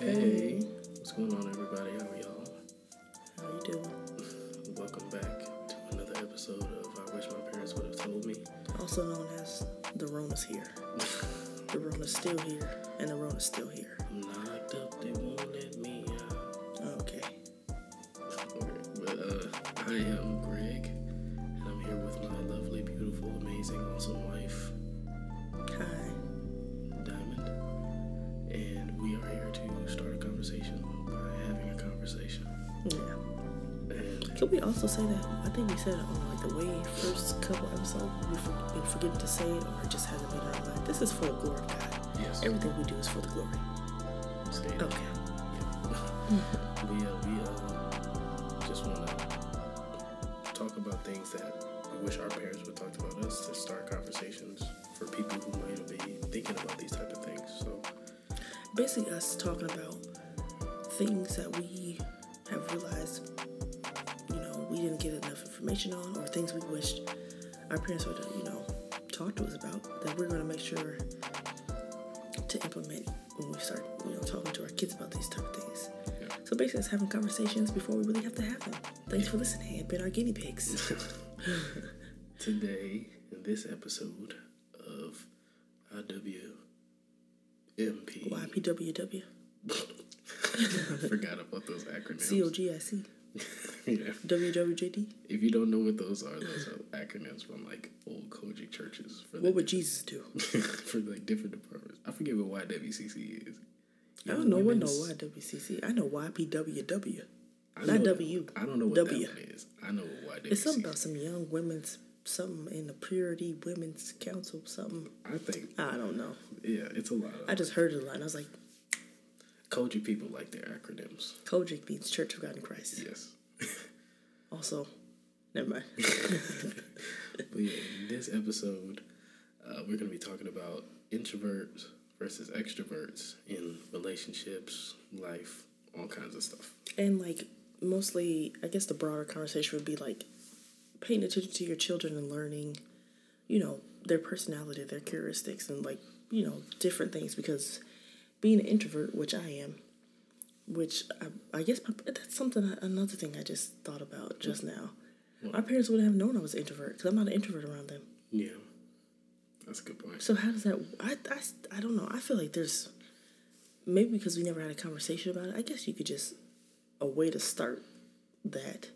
Hey, what's going on, everybody? How are y'all? How you doing? Welcome back to another episode of I Wish My Parents Would Have Told Me. Also known as the Rona's here. the Rona's still here, and the Rona's still here. I'm also say that? I think we said it on like the way first couple episodes. We've for- forgetting to say it, or it just hasn't been our mind. This is for the glory of God. yes, Everything we do is for the glory. stay. Okay. we uh, we uh, just want to talk about things that we wish our parents would talk about us to start conversations for people who might be thinking about these type of things. So Basically, us talking about things that we basically, it's having conversations before we really have to have them. Thanks for listening and been our guinea pigs. today in this episode of IWMP, YPWW, I forgot about those acronyms. COGIC, yeah. WWJD. If you don't know what those are, those are acronyms from like old COGIC churches for What would Jesus do? for like different departments. I forget what YWCC is. I don't know what no YWCC. I know YPWW. I Not W. I don't know what W. that one is. I know what YWCC. It's something about some young women's something in the Purity Women's Council something. I think I don't know. yeah, it's a lot I just heard it a lot. And I was like, COGIC people like their acronyms. COGIC means Church of God in Christ. Yes. Also, never mind. But yeah, in this episode, uh, we're gonna be talking about introverts versus extroverts in relationships, life, all kinds of stuff. and like mostly, I guess the broader conversation would be like paying attention to your children and learning, you know, their personality, their characteristics, and like you know different things because being an introvert, which I am, which I, I guess my, that's something another thing I just thought about just now. My parents wouldn't have known I was an introvert because I'm not an introvert around them. Yeah, that's a good point. So how does that? I, I, I don't know. I feel like there's maybe because we never had a conversation about it. I guess you could just a way to start that.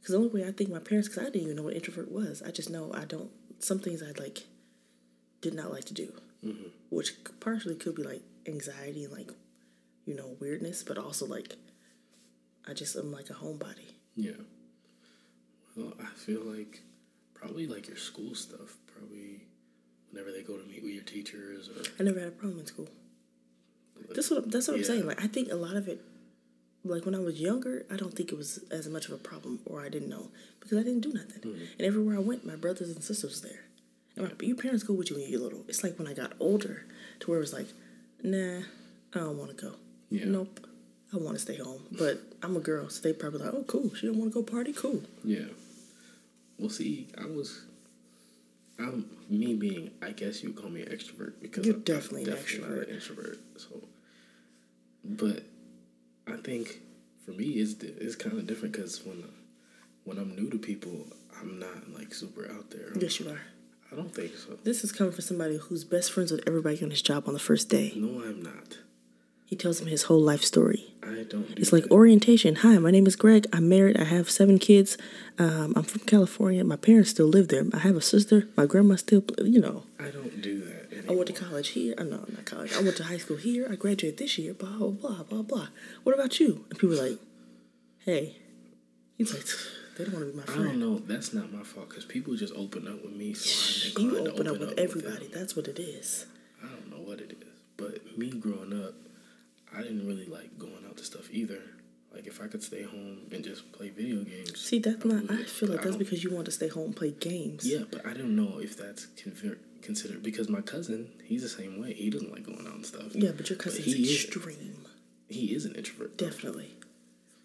Because the only way I think my parents, because I didn't even know what introvert was. I just know I don't. Some things I like did not like to do, mm-hmm. which partially could be like anxiety and like you know weirdness, but also like I just am like a homebody. Yeah. Well, I feel like probably like your school stuff. Probably whenever they go to meet with your teachers or I never had a problem in school. That's what that's what I'm saying. Like I think a lot of it, like when I was younger, I don't think it was as much of a problem, or I didn't know because I didn't do nothing. Hmm. And everywhere I went, my brothers and sisters there. And my, your parents go with you when you're little. It's like when I got older, to where it was like, nah, I don't want to go. Yeah. Nope, I want to stay home. But I'm a girl, so they probably like, oh, cool. She don't want to go party. Cool. Yeah. Well, see, I was. I'm me being. I guess you call me an extrovert because You're I'm definitely an definitely not extrovert. an introvert. So, but I think for me it's it's kind of different because when when I'm new to people, I'm not like super out there. Yes, you are. I don't think so. This is coming from somebody who's best friends with everybody on his job on the first day. No, I'm not. He tells them his whole life story. I don't. Do It's like that. orientation. Hi, my name is Greg. I'm married. I have seven kids. Um, I'm from California. My parents still live there. I have a sister. My grandma still, you know. I don't do that. I went to college here. Uh, no, not college. I went to high school here. I graduated this year. Blah blah blah blah blah. What about you? And people are like, "Hey," he's like, "They don't want to be my friend. I don't know. That's not my fault because people just open up with me, so You to open up with them. everybody. That's what it is. I don't know what it is, but me growing up, I didn't really like going out to stuff either. Like if I could stay home and just play video games. See, that's not. I feel but like that's because you want to stay home and play games. Yeah, but I don't know if that's conver- considered because my cousin, he's the same way. He doesn't like going out and stuff. Yeah, but your cousin's he is- extreme. He is an introvert. Definitely.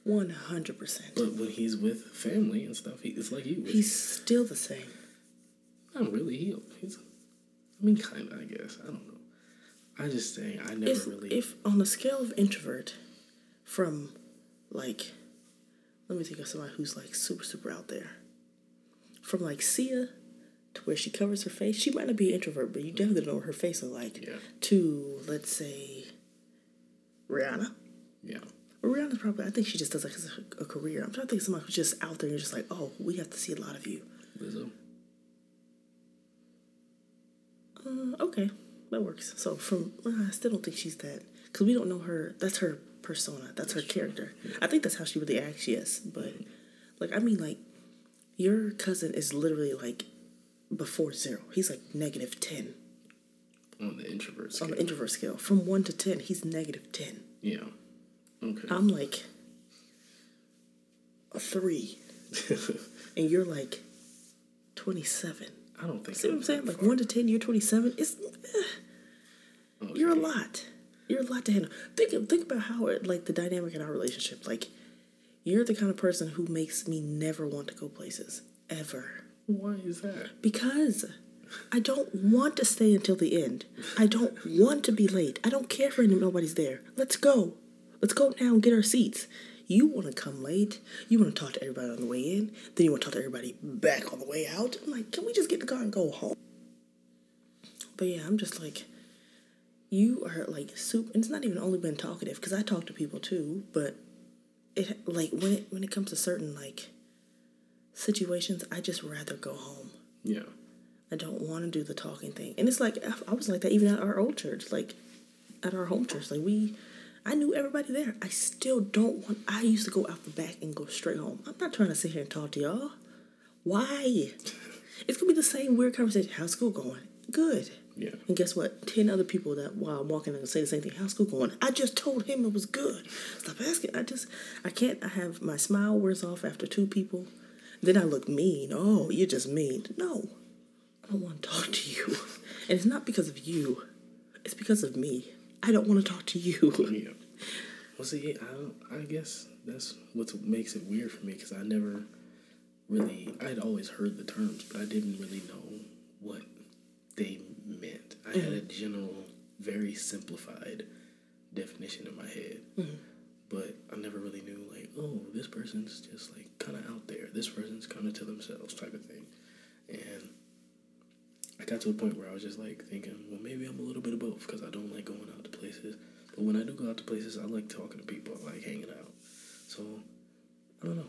One hundred percent. But when he's with family and stuff, he, it's like you. He's still the same. not really. He, he's. I mean, kind of. I guess. I don't know. I just say I never if, really. if on a scale of introvert, from like, let me think of somebody who's like super super out there. From like Sia to where she covers her face, she might not be an introvert, but you definitely know what her face look like. Yeah. To let's say, Rihanna. yeah. Rihanna's probably. I think she just does like a, a career. I'm trying to think of somebody who's just out there and you're just like, oh, we have to see a lot of you. Lizzo. Uh, okay, that works. So from, uh, I still don't think she's that because we don't know her. That's her persona. That's her character. I think that's how she really acts. Yes, but like I mean, like your cousin is literally like before zero. He's like negative ten On the introvert scale. on the introvert scale. From one to ten, he's negative ten. yeah. Okay. I'm like a three, and you're like twenty seven. I don't think. See what I'm saying? Like one to ten, you're twenty seven. It's eh, Okay. you're a lot. You're a lot to handle. Think think about how it like the dynamic in our relationship. Like you're the kind of person who makes me never want to go places ever Why is that? because I don't want to stay until the end. I don't want to be late. I don't care for any nobody's there. Let's go. Let's go now and get our seats. You want to come late. You want to talk to everybody on the way in. Then you want to talk to everybody back on the way out. I'm like, can we just get in the car and go home? But yeah, I'm just like, you are like soup. And it's not even only been talkative because I talk to people too. But it like when it when it comes to certain like situations, I just rather go home. Yeah. I don't want to do the talking thing. And it's like I was like that even at our old church, like at our home church. Like we I knew everybody there. I still don't want I used to go out the back and go straight home. I'm not trying to sit here and talk to y'all. Why? It's gonna be the same weird conversation. How's school going? Good. Yeah. And guess what? Ten other people that while I'm walking and say the same thing. How's school going? I just told him it was good. Stop asking. I just I can't. I have my smile wears off after two people. Then I look mean. Oh, you're just mean. No, I don't want to talk to you. And it's not because of you. It's because of me. I don't want to talk to you. Yeah. Well, see, I I guess that's what makes it weird for me because I never really I'd always heard the terms, but I didn't really know what they meant. I had a mm-hmm. general, very simplified definition in my head, mm-hmm. but I never really knew like, oh, this person's just like kind of out there. This person's kind of to themselves, type of thing, and. I got to a point where I was just like thinking, well, maybe I'm a little bit of both because I don't like going out to places. But when I do go out to places, I like talking to people. I like hanging out. So, I don't know.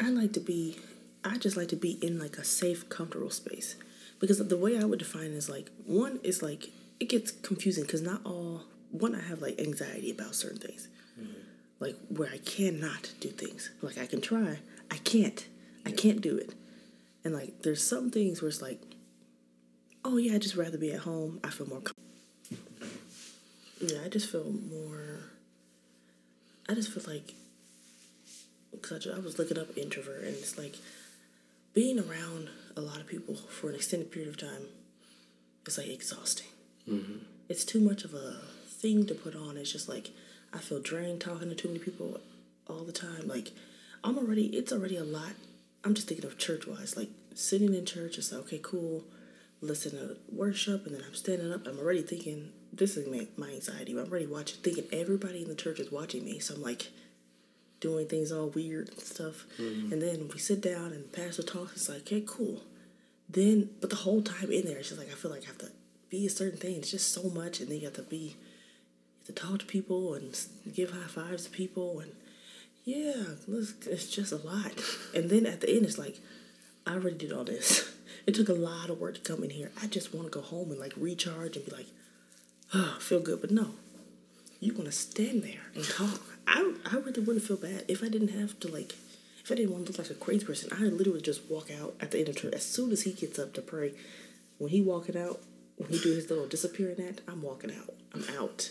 I like to be, I just like to be in like a safe, comfortable space. Because the way I would define it is like, one is like, it gets confusing because not all, one, I have like anxiety about certain things. Mm-hmm. Like where I cannot do things. Like I can try, I can't. I can't do it. And like, there's some things where it's like, oh yeah, I'd just rather be at home. I feel more com- Yeah, I just feel more, I just feel like because I was looking up introvert and it's like being around a lot of people for an extended period of time is like exhausting. Mm-hmm. It's too much of a thing to put on. It's just like I feel drained talking to too many people all the time. Like I'm already, it's already a lot. I'm just thinking of church wise, like sitting in church. It's like okay, cool. Listen to worship, and then I'm standing up. I'm already thinking this is my, my anxiety. I'm already watching, thinking everybody in the church is watching me. So I'm like, doing things all weird and stuff. Mm-hmm. And then we sit down and the pastor talks. It's like, okay, cool. Then, but the whole time in there, it's just like I feel like I have to be a certain thing. It's just so much, and then you have to be, you have to talk to people and give high fives to people, and yeah, it's just a lot. And then at the end, it's like I already did all this. It took a lot of work to come in here. I just want to go home and like recharge and be like, oh, feel good. But no, you're gonna stand there and talk. I, I really wouldn't feel bad if I didn't have to like, if I didn't want to look like a crazy person. I literally just walk out at the end of church as soon as he gets up to pray. When he walking out, when he do his little disappearing act, I'm walking out. I'm out.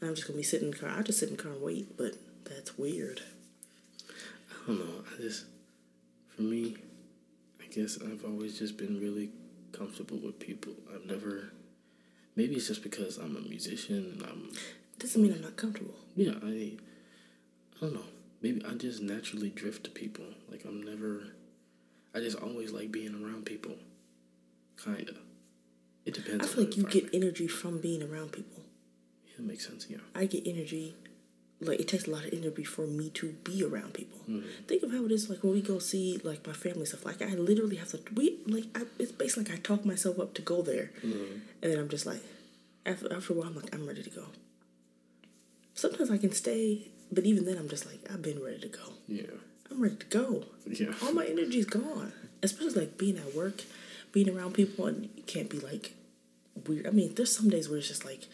I'm just gonna be sitting in the car. I just sit in the car and wait, but that's weird. I don't know. I just, for me, guess I've always just been really comfortable with people. I've never, maybe it's just because I'm a musician and I'm, Doesn't mean I'm not comfortable. yeah, I, I don't know. Maybe I just naturally drift to people. Like I'm never, I just always like being around people. Kinda. It depends. I feel like you get energy from being around people. It makes sense. Yeah. I get energy. Like it takes a lot of energy for me to be around people. Mm-hmm. Think of how it is like when we go see like my family stuff. Like I literally have to. We like I, it's basically like I talk myself up to go there, Mm-hmm. and then I'm just like, after after a while, I'm like I'm ready to go. Sometimes I can stay, but even then, I'm just like I've been ready to go. Yeah. I'm ready to go. Yeah. All my energy's gone. Especially like being at work, being around people, and you can't be like weird. I mean, there's some days where it's just like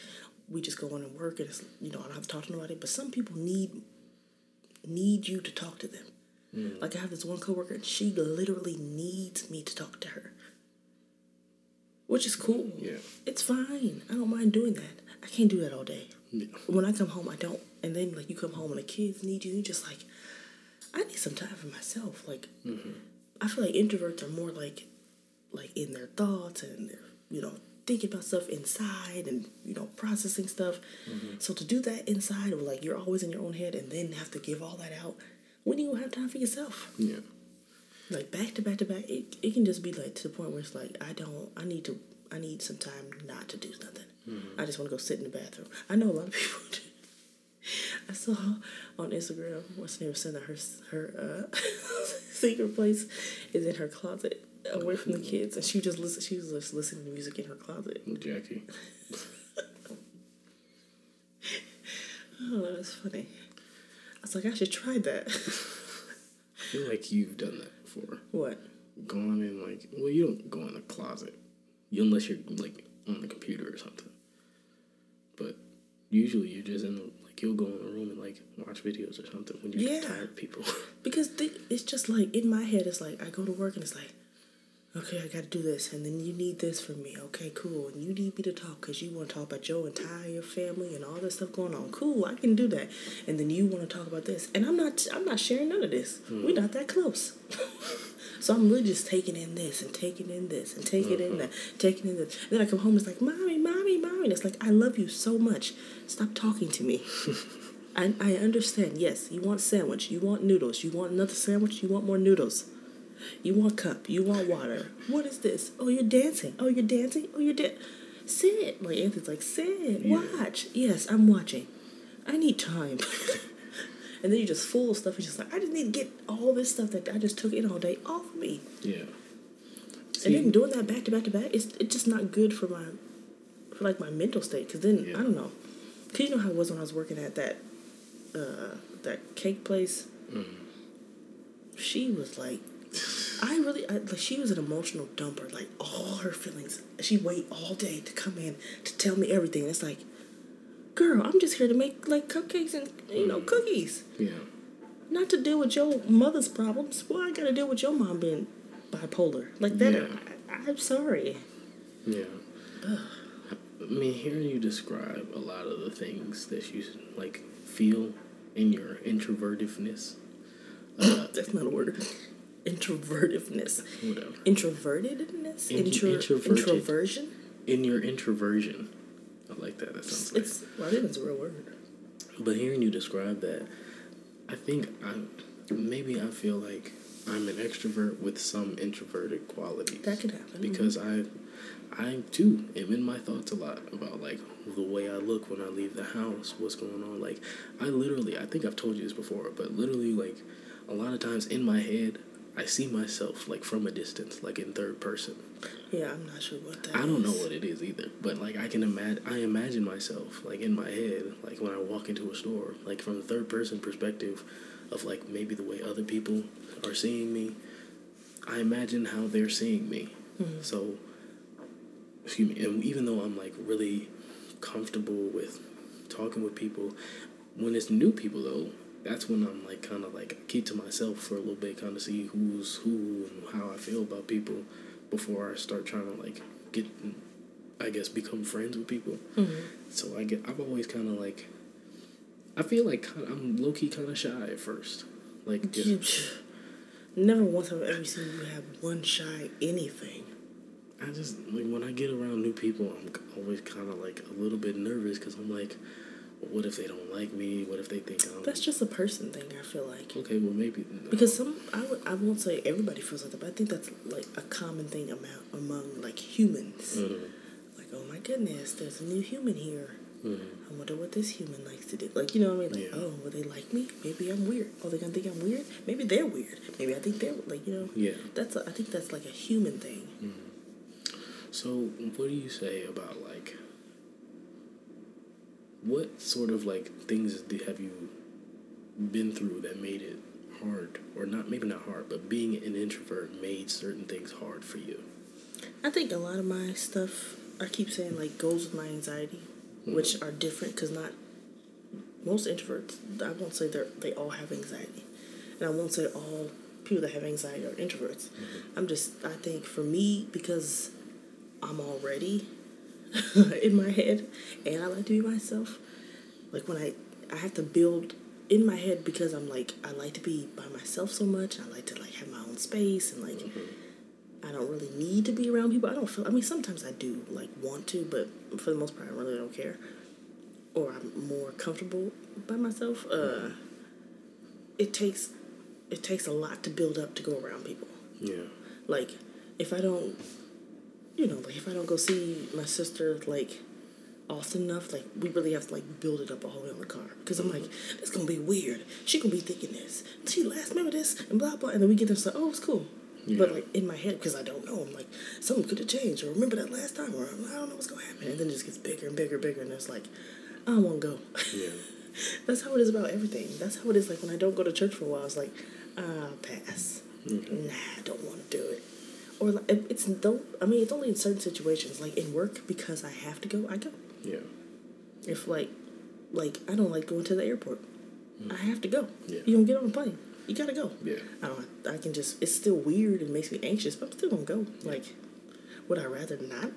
we just go on and work, and it's you know I don't have to talk to nobody. But some people need need you to talk to them. Mm. Like I have this one coworker, and she literally needs me to talk to her, which is cool. Yeah. It's fine. I don't mind doing that. I can't do that all day. Yeah. When I come home, I don't. And then like you come home and the kids need you, you just like, I need some time for myself. Like, mm-hmm. I feel like introverts are more like, like in their thoughts and they're you know thinking about stuff inside and you know processing stuff. So to do that inside, or like you're always in your own head, and then have to give all that out. When do you have time for yourself? Yeah. like back to back to back it, it can just be like to the point where it's like i don't i need to i need some time not to do nothing i just want to go sit in the bathroom i know a lot of people do. i saw on instagram what's her name was saying that her her uh secret place is in her closet away from the kids and she just listen she was just listening to music in her closet Jackie. oh that was funny i was like i should try that I feel like you've done that before. what Gone in like well, you don't go in the closet, you, unless you're like on the computer or something. But usually you're just in the like you'll go in the room and like watch videos or something when you're Yeah. tired of people. Because th- it's just like in my head, it's like I go to work and it's like, okay, I got to do this, and then you need this from me. Okay, cool. And you need me to talk because you want to talk about your entire family and all this stuff going on. Cool, I can do that. And then you want to talk about this, and I'm not. I'm not sharing none of this. We're hmm. not that close. so I'm really just taking in this and taking in this and taking in that, mm-hmm. taking in this. then I come home, it's like, mommy, mommy, mommy. And it's like, I love you so much. Stop talking to me. I, I understand. Yes, you want sandwich. You want noodles. You want another sandwich. You want more noodles. You want cup. You want water. What is this? Oh, you're dancing. Oh, you're dancing. Oh, you're da- Sit. Like Anthony's like, sit. Yeah. Watch. Yes, I'm watching. I need time. and then you're just full of stuff. It's just like, I just need to get all this stuff that I just took in all day off of me. yeah. and then doing that back to back to back, it's it's just not good for my, for like my mental state. Cause then Yeah. I don't know. Cause you know how it was when I was working at that, uh, that cake place. She was like, I really I, like. She was an emotional dumper. Like all her feelings. She wait all day to come in to tell me everything. It's like, girl, I'm just here to make like cupcakes and you know mm. cookies, yeah. not to deal with your mother's problems. Well, I gotta deal with your mom being bipolar like that. Yeah. I, I'm sorry. Yeah. I mean, hearing you describe a lot of the things that you like feel in your introvertiveness, uh, That's not a word. Introvertiveness. whatever, Introvertedness? In- Intro, introversion? in your introversion, I like that. That sounds nice. It's, well, I think it's a real word. But hearing you describe that, I think I maybe I feel like I'm an extrovert with some introverted qualities. That could happen. because I, I too am in my thoughts a lot about like the way I look when I leave the house, what's going on. Like I literally, I think I've told you this before, but literally like a lot of times in my head, I see myself like from a distance, like in third person. Yeah, I'm not sure what that I don't know what it is either, but like I can imagine, I imagine myself like in my head, like when I walk into a store, like from the third person perspective of like maybe the way other people are seeing me. I imagine how they're seeing me. Hmm. So, excuse me, and even though I'm like really comfortable with talking with people, when it's new people though, that's when I'm like kind of like I keep to myself for a little bit, kind of see who's who and how I feel about people before I start trying to like get, I guess, become friends with people. Mm-hmm. So I get, I've always kind of like, I feel like kinda, I'm low key kind of shy at first, like just. Never once have I ever seen you have one shy anything. I just like when I get around new people, I'm always kind of like a little bit nervous because I'm like, what if they don't like me? What if they think I'm That's just a person thing, I feel like. okay? Well, maybe Because some, I, I won't say everybody feels like that, but I think that's like a common thing among, among like humans. Mhm. Like, oh my goodness, there's a new human here. Mhm. I'm wonder what this human likes to do. Like, you know what I mean? Like, Yeah. oh, will they like me? Maybe I'm weird. Oh, they're gonna think I'm weird. Maybe they're weird. Maybe I think they're like, you know. Yeah. That's a, I think that's like a human thing. So, what do you say about like what sort of like things have you been through that made it hard, or not maybe not hard, but being an introvert made certain things hard for you? I think a lot of my stuff, I keep saying like goes with my anxiety, mm-hmm. which are different because not most introverts. I won't say they are they all have anxiety, and I won't say all people that have anxiety are introverts. Mm-hmm. I'm just I think for me because I'm already in my head and I like to be myself. Like when I I have to build in my head because I'm like I like to be by myself so much. I like to like have my own space and like I don't really need to be around people. I don't feel. I mean, sometimes I do like want to, but for the most part, I really don't care. Or I'm more comfortable by myself. Uh, it takes it takes a lot to build up to go around people. Yeah. Like if I don't, you know, like if I don't go see my sister like often enough, like we really have to like build it up a whole other car because I'm like, it's gonna be weird. She gonna be thinking this. She last remember this and blah blah, and then we get there, so oh, it's cool. But like in my head, because I don't know, I'm like, something could have changed, or remember that last time, or I don't know what's gonna happen, and then it just gets bigger and bigger and bigger, and it's like, I don't want to go. Yeah. That's how it is about everything. That's how it is like when I don't go to church for a while. It's like, ah, pass. Nah, I don't want to do it. Or like, it's don't. I mean, it's only in certain situations, like in work, because I have to go. I go. Yeah. If like, like I don't like going to the airport. Mm. I have to go. Yeah. You don't get on a plane. You gotta go. Yeah. I don't. I can just. It's still weird and makes me anxious, but I'm still gonna go. Like, would I rather not?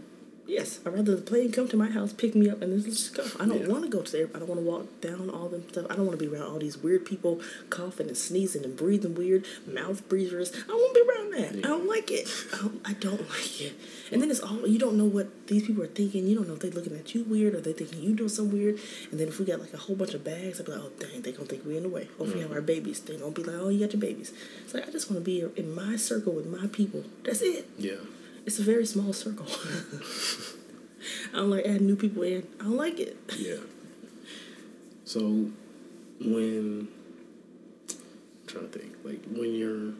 Yes, I'd rather the plane come to my house, pick me up, and then let's just go. I don't Yeah. want to go to the airport. I don't want to walk down all them stuff. I don't want to be around all these weird people coughing and sneezing and breathing weird, mouth breathers. I don't want to be around that. I don't like it. I don't, I don't like it. And then it's all you don't know what these people are thinking. You don't know if they're looking at you weird or they thinking you doing something weird. And then if we got like a whole bunch of bags, I'd be like, oh dang, they gonna think we in the way. Or if we have our babies, they gonna be like, oh, you got your babies. It's like I just want to be in my circle with my people. That's it. Yeah. It's a very small circle. I don't like adding new people in. I don't like it. Yeah. So when I'm trying to think, like when you're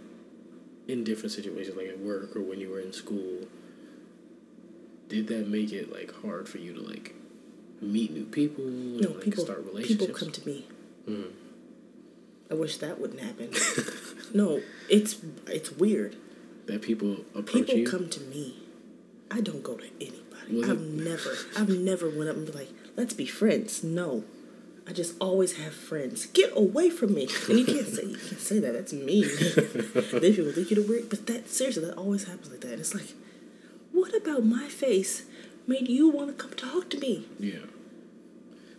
in different situations, like at work or when you were in school, did that make it like hard for you to like meet new people and No, like people start relationships? people come to me. Mhm. I wish that wouldn't happen. no, it's it's weird. That people approach People you. come to me. I don't go to anybody. Was I've it- never I've never went up and be like, let's be friends. No. I just always have friends. Get away from me. And you can't say you can't say that. That's mean. then people think you're weird. But that seriously, that always happens like that. And it's like, what about my face made you want to come talk to me? yeah.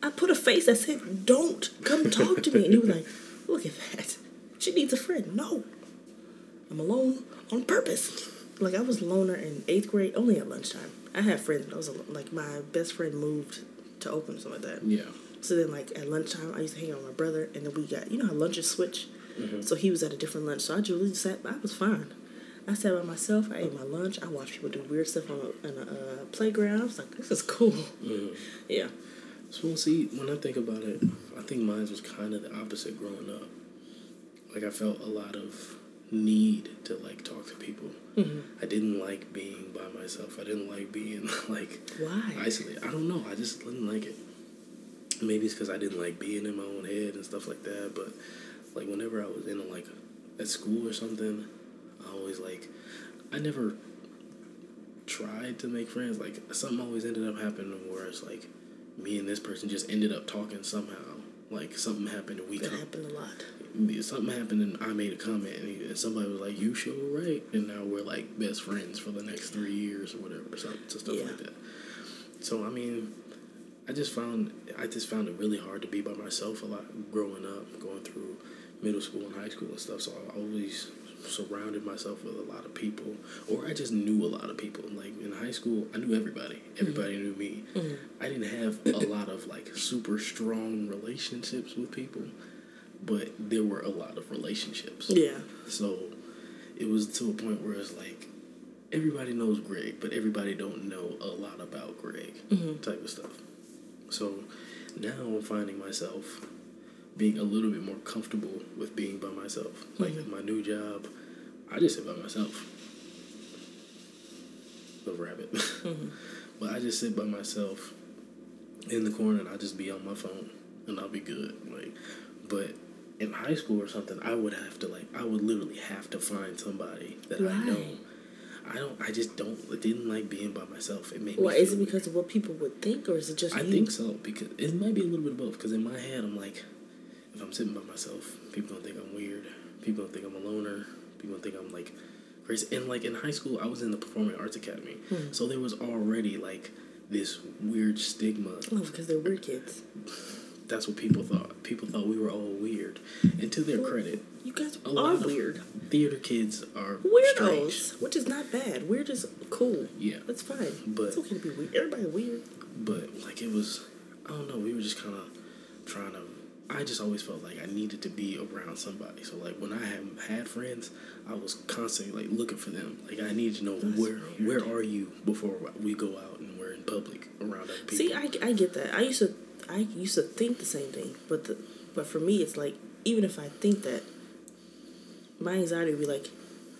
I put a face that said, "Don't come talk to me," and you were like, "Look at that. She needs a friend." No, I'm alone on purpose. Like I was loner in eighth grade, only at lunchtime. I had friends, but I was alone. like my best friend moved to Oakland, or something like that. Yeah. So then, like at lunchtime, I used to hang out with my brother, and then we got you know how lunches switch. So he was at a different lunch, so I just sat. I was fine. I sat by myself. I ate my lunch. I watched people do weird stuff on a, on a uh, playground. I was like, this is cool. Yeah. So see, when I think about it, I think mine was kind of the opposite growing up. Like I felt a lot of need to like talk to people. Mm-hmm. I didn't like being by myself. I didn't like being like Why? isolated. I don't know. I just didn't like it. Maybe it's because I didn't like being in my own head and stuff like that. But like whenever I was in like at school or something, I always like I never tried to make friends. Like something always ended up happening where it's like me and this person just ended up talking somehow. Like something happened and we That happened a lot. Something happened and I made a comment and, he- and somebody was like, "You sure right," and now we're like best friends for the next three years or whatever, something, stuff Yeah. like that. So I mean, I just found I just found it really hard to be by myself a lot growing up, going through middle school and high school and stuff. So I always surrounded myself with a lot of people, or I just knew a lot of people. Like in high school, I knew everybody. Mm-hmm. Everybody knew me. Mm-hmm. I didn't have a lot of like super strong relationships with people, but there were a lot of relationships. Yeah. So it was to a point where it's like everybody knows Greg, but everybody don't know a lot about Greg type of stuff. So now I'm finding myself being a little bit more comfortable with being by myself. Like Mhm. in my new job, I just sit by myself. The rabbit. Mhm. but I just sit by myself in the corner and I'll just be on my phone and I'll be good. Like but in high school or something, I would have to like I would literally have to find somebody that I know. I don't I just don't I didn't like being by myself. It made Well, is it because of what people would think, or is it just I you? think so because it might be a little bit of both. Because in my head, I'm like, if I'm sitting by myself, people don't think I'm weird. People don't think I'm a loner. People don't think I'm like crazy. And like in high school, I was in the Performing Arts Academy, Hmm. so there was already like this weird stigma. Oh, because they're weird kids. That's what people thought. People thought we were all weird. And to their credit, You guys A are weird. theater kids are Weirdos, strange. which is not bad. Weird is cool. Yeah, That's fine. But- it's okay to be weird. Everybody weird. but like it was, I don't know. We were just kind of trying to. I just always felt like I needed to be around somebody. So like when I had had friends, I was constantly like looking for them. Like I needed to know That's where weird. where are you before we go out and we're in public around other people. See, I, I get that. I used to I used to think the same thing, but the but for me, it's like even if I think that, my anxiety would be like,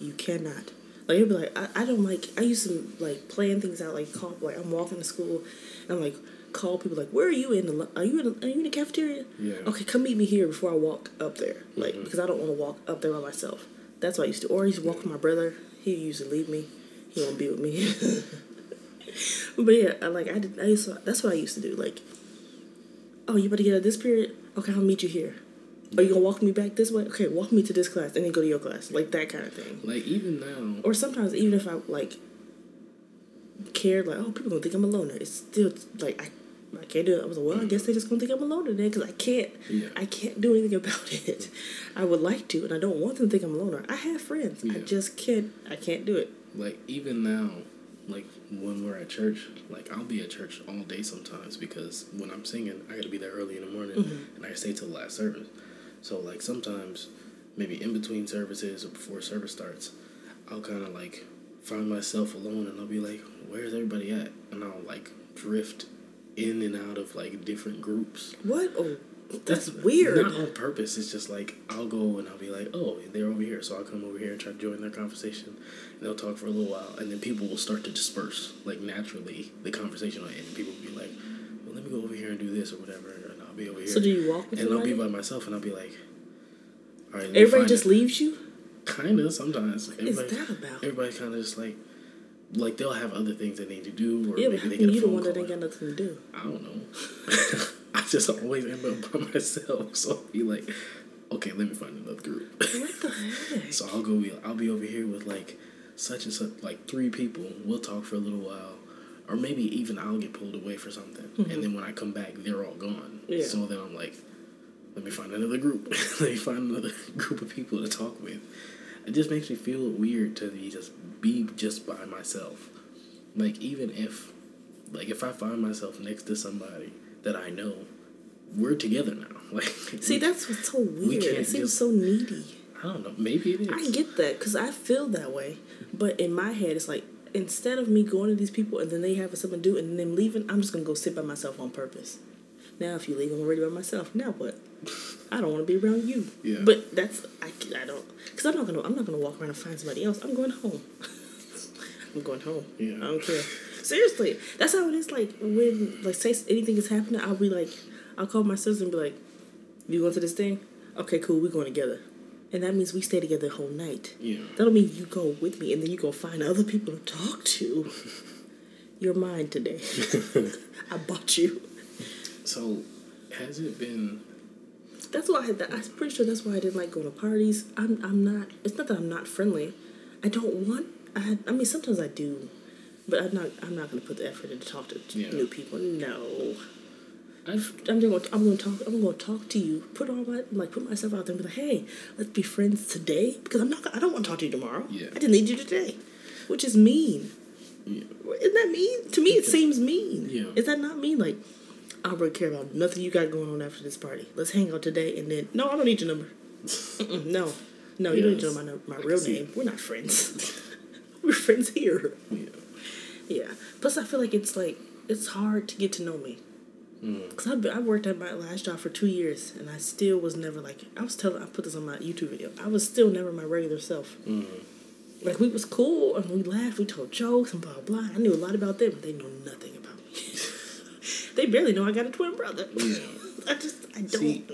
you cannot. Like it'd be like I, I don't like I used to like plan things out like call like I'm walking to school, and I'm like call people like where are you in the are you in the, are you in the cafeteria? Yeah. Okay, come meet me here before I walk up there. Like Mhm. because I don't want to walk up there by myself. That's what I used to. Or I used to walk with my brother. He used to leave me. He won't be with me. but yeah, I, like I did. I used to, that's what I used to do. Like, oh, you better get out of this period? Okay, I'll meet you here. Are you gonna walk me back this way? Okay, walk me to this class and then go to your class. Like that kind of thing. like even now, Or sometimes even if I like cared, like oh people gonna think I'm a loner. It's still like I. I can't do it. I was like, well, I guess they just gonna think I'm a loner then, because I can't. Yeah. I can't do anything about it. I would like to, and I don't want them to think I'm a loner. I have friends. I just can't. I can't do it. like even now, like when we're at church, like I'll be at church all day sometimes because when I'm singing, I got to be there early in the morning Mhm. and I stay till the last service. So like sometimes, maybe in between services or before service starts, I'll kind of like find myself alone and I'll be like, "Where's everybody at?" And I'll like drift in and out of like different groups. What? Oh, that's weird. Not on purpose. It's just like I'll go and I'll be like, oh, they're over here, so I'll come over here and try to join their conversation, and they'll talk for a little while, and then people will start to disperse like naturally. The conversation will end, and people will be like, well, let me go over here and do this or whatever, and I'll be over here. So do you walk with and I'll be by myself, and I'll be like, all right. Everybody just it. leaves you. Kind of sometimes. What is everybody, that about? everybody kind of just like, like they'll have other things they need to do, or Yeah, maybe they get a you the phone one that call. ain't got nothing to do? I don't know. Just always end up by myself, so I'll be like, okay, let me find another group. What the heck? so I'll go. Be, I'll be over here with like such and such, like three people. We'll talk for a little while, or maybe even I'll get pulled away for something, and mm-hmm. then when I come back, they're all gone. Yeah. So then I'm like, let me find another group. let me find another group of people to talk with. It just makes me feel weird to be just be just by myself. Like even if, like if I find myself next to somebody that I know, we're together now. Like See, we- that's what's so weird. can't It seems just- so needy. I don't know. Maybe it is. I get that because I feel that way, but in my head, it's like instead of me going to these people and then they have something to do and then leaving, I'm just gonna go sit by myself on purpose. Now, if you leave, I'm already by myself. Now what? I don't want to be around you. Yeah. But that's I, I don't because I'm not gonna I'm not gonna walk around and find somebody else. I'm going home. I'm going home. Yeah. I don't care. Seriously, that's how it is. Like when like say anything is happening, I'll be like, I'll call my sister and be like, "You going to this thing? Okay, cool. We're going together." And that means we stay together the whole night. Yeah. That don't mean you go with me and then you go find other people to talk to. You're mine today. I bought you. So, has it been? That's why I, had that. I'm pretty sure that's why I didn't like going to parties. I'm I'm not. It's not that I'm not friendly. I don't want. I I mean sometimes I do, but I'm not. I'm not going to put the effort in to talk to Yeah. new people. No. I've I'm gonna I'm gonna talk I'm gonna talk to you. Put all my like put myself out there and be like, hey, let's be friends today because I'm not I don't want to talk to you tomorrow. Yeah. I didn't need you today, which is mean. yeah. Isn't that mean? To me, it seems mean. Yeah. Is that not mean? Like, I don't really care about nothing you got going on after this party. Let's hang out today and then. No, I don't need your number. No, no, you don't need to know my my I real name. We're not friends. We're friends here. yeah. Yeah. Plus, I feel like it's like it's hard to get to know me. Mm. Cause I've, I worked at my last job for two years, and I still was never like I was telling. I put this on my YouTube video. I was still never my regular self. Mm. Like we was cool and we laughed, we told jokes and blah blah. I knew a lot about them, but they know nothing about me. they barely know I got a twin brother. Yeah. I just I don't See,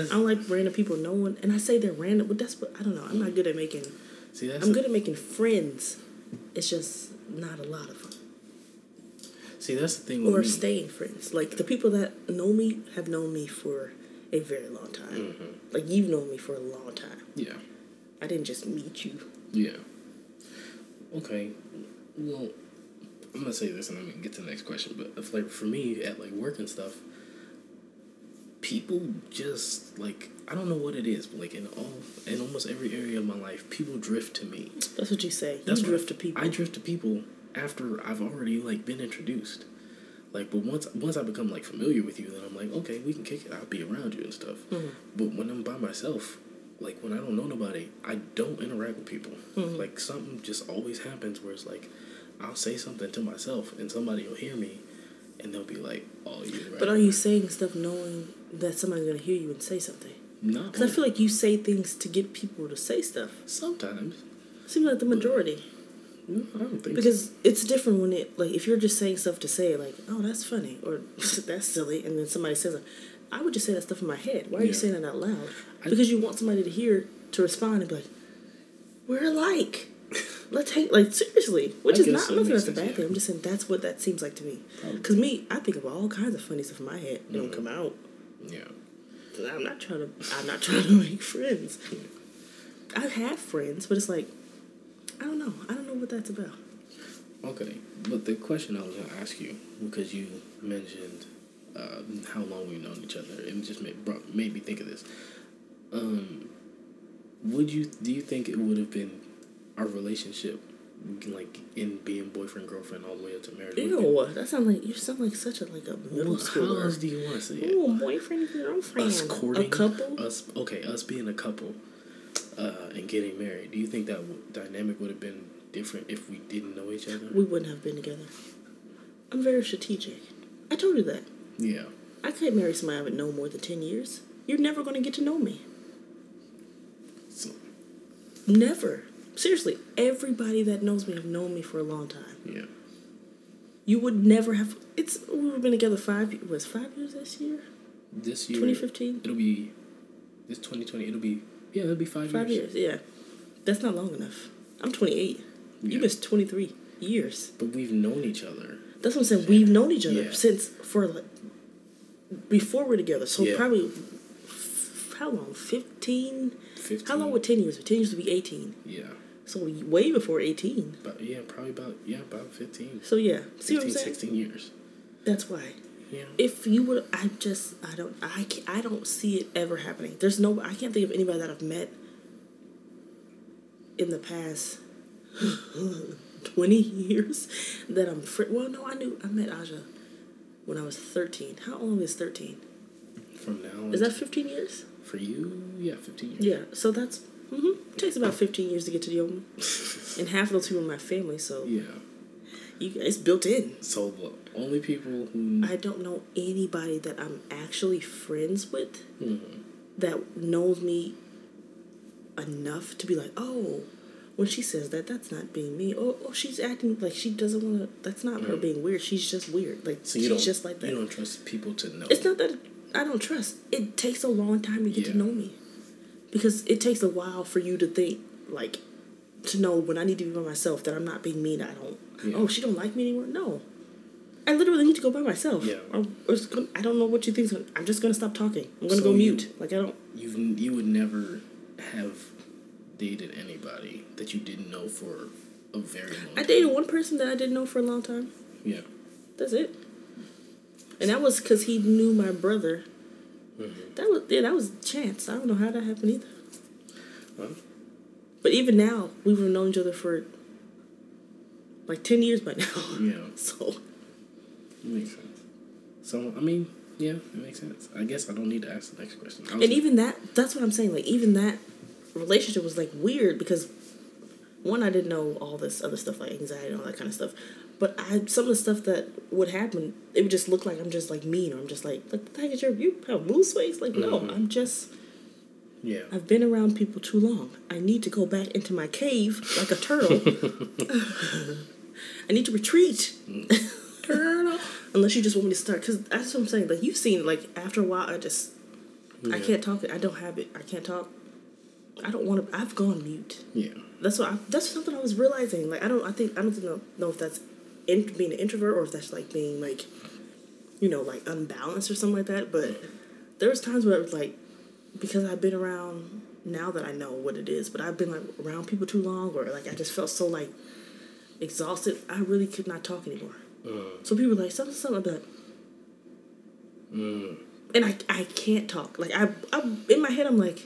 I don't like random people knowing, and I say they're random, but that's what I don't know. I'm not mm. good at making. See, that's I'm a- good at making friends. It's just not a lot of them. See, that's the thing with Or me. staying friends. Like the people that know me have known me for a very long time. Mm-hmm. Like you've known me for a long time. Yeah. I didn't just meet you. Yeah. Okay. Well, I'm gonna say this and I'm gonna get to the next question. But if like for me at like work and stuff, people just like I don't know what it is, but like in all in almost every area of my life, people drift to me. That's what you say. That's you what- drift to people. I drift to people after I've already like been introduced. Like, but once once I become like familiar with you, then I'm like, okay, we can kick it. I'll be around you and stuff. Mm-hmm. But when I'm by myself, like when I don't know nobody, I don't interact with people. Mm-hmm. Like something just always happens where it's like, I'll say something to myself and somebody will hear me, and they'll be like, "Oh, you're right." But are you saying stuff knowing that somebody's gonna hear you and say something? No. Because I feel like you say things to get people to say stuff. sometimes. Seems like the majority. No, I don't think so. Because it's different when it like if you're just saying stuff to say like, oh that's funny or that's silly, and then somebody says it. I would just say that stuff in my head. Why are you saying that out loud? Because you want somebody to hear to respond and be like, we're alike. Let's hang like seriously, which I is not. I'm not saying that's a bad thing. I'm just saying that's what that seems like to me. Because me, I think of all kinds of funny stuff in my head. It Mm-hmm. don't come out. Yeah. I'm not trying to. I'm not trying to make friends. I have friends, but it's like, I don't know. I don't know what that's about. Okay, but the question I was gonna ask you because you mentioned uh, how long we've known each other, it just made brought, made me think of this. Um, would you do you think it would have been our relationship like in being boyfriend girlfriend all the way up to marriage? have been- that sounds like you sound like such a like a middle schooler. how else do you want to say it? Oh, boyfriend, girlfriend, Us courting a couple. us okay, us being a couple, uh, and getting married. Do you think that w- dynamic would have been different if we didn't know each other? We wouldn't have been together. I'm very strategic. I told you that. Yeah. I can't marry somebody I haven't known more than ten years. You're never going to get to know me. So, Never. Seriously, everybody that knows me have known me for a long time. yeah. You would never have. It's we've been together five. Was five years this year? This year, 2015. It'll be this twenty twenty. It'll be yeah. It'll be five, Five years. years. Yeah, that's not long enough. I'm 28. Yeah. You missed 23 years. But we've known each other. That's what I'm saying. We've known each other Yeah. since for like before we're together. So Yeah. probably f- how long? 15. Fifteen. How long would 10 years? be? 10 years would be 18. Yeah. So way before 18. But yeah, probably about yeah about fifteen. So yeah, see 15, what I'm saying? 16 years. That's why. Yeah. If you would, I just, I don't, I can't, I don't see it ever happening. There's no, I can't think of anybody that I've met in the past twenty years that I'm. Fr- well, no, I knew I met Aja when I was thirteen. How old is thirteen? From now. Is that fifteen years? for you? Yeah, fifteen years. Yeah. So that's. mm-hmm, It takes about fifteen years to get to the open, and half of those people are my family. So Yeah. You, it's built in. So the only people who I don't know anybody that I'm actually friends with Mhm. that knows me enough to be like, oh, when she says that, that's not being me. Oh, oh she's acting like she doesn't want to. That's not her being weird. She's just weird. Like so you she's just like that. you don't trust people to know. It's not that I don't trust. It takes a long time to get Yeah. to know me, because it takes a while for you to think like to know when I need to be by myself that I'm not being mean. I don't. Yeah. Oh, she don't like me anymore. No. I literally need to go by myself. Yeah. Or, or gonna, I don't know what you think. I'm just gonna stop talking. I'm gonna So go you- mute. Like I don't. You've you would never have dated anybody that you didn't know for a very long. I time. dated one person that I didn't know for a long time. Yeah. That's it. And that was because he knew my brother. Mm-hmm. That was yeah, that was chance. I don't know how that happened either. Well, But even now, we've known each other for like ten years by now. yeah. So It makes sense. So I mean, yeah, it makes sense. I guess I don't need to ask the next question. And even that that's what I'm saying. Like even that relationship was like weird because one, I didn't know all this other stuff like anxiety and all that kind of stuff. But I some of the stuff that would happen, it would just look like I'm just like mean or I'm just like like the heck is your you have mood swings? Like no, mm-hmm. I'm just Yeah. I've been around people too long. I need to go back into my cave like a turtle. I need to retreat. turtle. Unless you just want me to start, because that's what I'm saying. Like you've seen, like after a while, I just I can't talk. I don't have it. I can't talk. I don't want to. I've gone mute. Yeah. That's what. I, that's something I was realizing. Like I don't. I think I don't know, know if that's in, being an introvert or if that's like being like, you know, like unbalanced or something like that. But mm. there was times where it was like, because I've been around now that I know what it is, but I've been like around people too long, or like I just felt so like exhausted. I really could not talk anymore. Mm. So people were like something, something like that. Mm. And I, I can't talk. Like I, I, in my head, I'm like,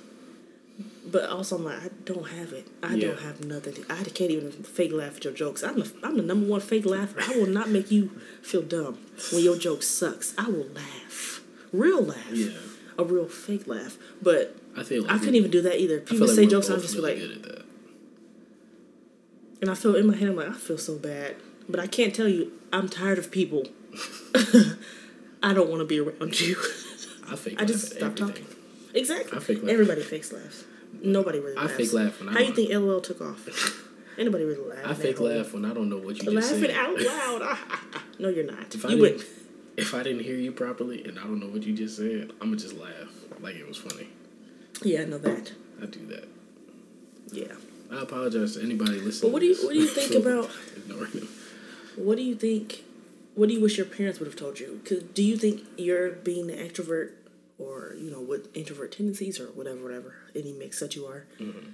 but also I'm like, I don't have it. I Yeah. don't have nothing. To, I can't even fake laugh at your jokes. I'm the, I'm the number one fake laugher. I will not make you feel dumb when your joke sucks. I will laugh, real laugh, Yeah. A real fake laugh. But I feel like I couldn't even do that either. I People like say jokes, I'm just really like, good at that. and I feel in my head, I'm like, I feel so bad, but I can't tell you. I'm tired of people. I don't want to be around you. I fake I just stop talking. Exactly. I fake laugh. Everybody fakes laughs. Nobody really I laughs. fake laugh when How I'm- you think LOL took off? Anybody really laugh? I fake laugh when I don't know what you just Laughing out loud. no, you're not. If I you didn't- would. If I didn't hear you properly and I don't know what you just said, I'm gonna just laugh like it was funny. Yeah, I know that. I do that. Yeah. I apologize to anybody listening. But what do you- what do you think about- ignoring them? What do you think? What do you wish your parents would have told you? Cause do you think you're being an extrovert, or you know, what introvert tendencies, or whatever, whatever, any mix that you are, Mm-hmm.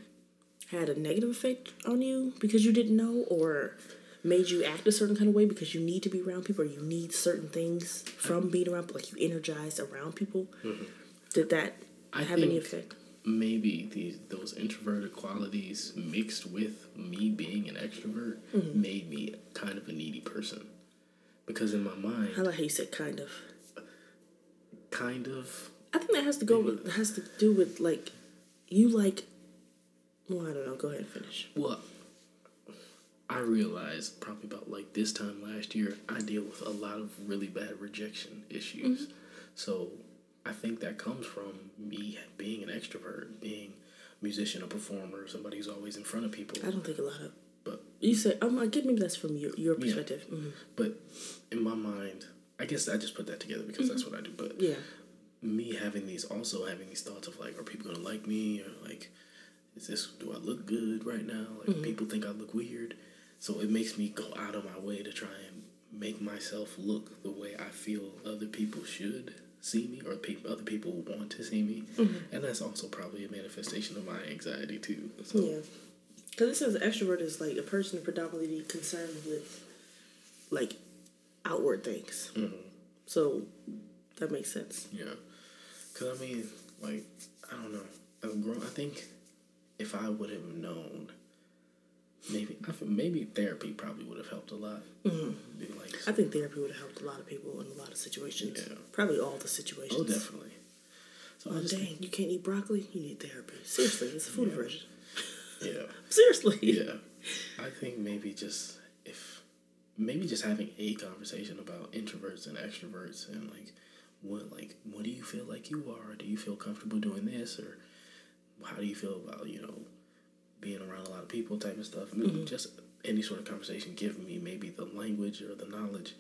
had a negative effect on you because you didn't know, or made you act a certain kind of way because you need to be around people, or you need certain things from being around, like you energized around people? Did that Mm-hmm. I have any think- effect? Maybe these those introverted qualities mixed with me being an extrovert Mm-hmm. made me kind of a needy person. Because in my mind, I like how you said kind of. kind of I think that has to go with has to do with like you like. Well, I don't know. Go ahead and finish. Well, I realized probably about like this time last year, I deal with a lot of really bad rejection issues. So I think that comes from me being an extrovert, being a musician, a performer, somebody who's always in front of people. I don't think a lot of But you said. Um, I get maybe that's from your your perspective. Mhm. but in my mind, I guess I just put that together because that's what I do. But Yeah. me having these also having these thoughts of like, are people gonna like me or like, is this do I look good right now? Like people think I look weird, so it makes me go out of my way to try and make myself look the way I feel other people should see me or pe- other people want to see me, mm-hmm. and that's also probably a manifestation of my anxiety too. So Yeah. Because it says extrovert is like a person predominantly concerned with like outward things. Mm-hmm. So that makes sense. Yeah, cause I mean, like, I don't know. I've grown. I think if I would have known, maybe I feel, maybe therapy probably would have helped a lot. Mm-hmm. Be like, I think therapy would have helped a lot of people in a lot of situations. Yeah. Probably all the situations. oh, definitely. So Oh, I just, dang, you can't eat broccoli? You need therapy. Seriously, it's a food aversion. yeah, Seriously. yeah. I think maybe just if maybe just having a conversation about introverts and extroverts and like what like what do you feel like you are? Do you feel comfortable doing this or how do you feel about you know being around a lot of people type of stuff? Mean, mm-hmm. just any sort of conversation give me maybe the language or the knowledge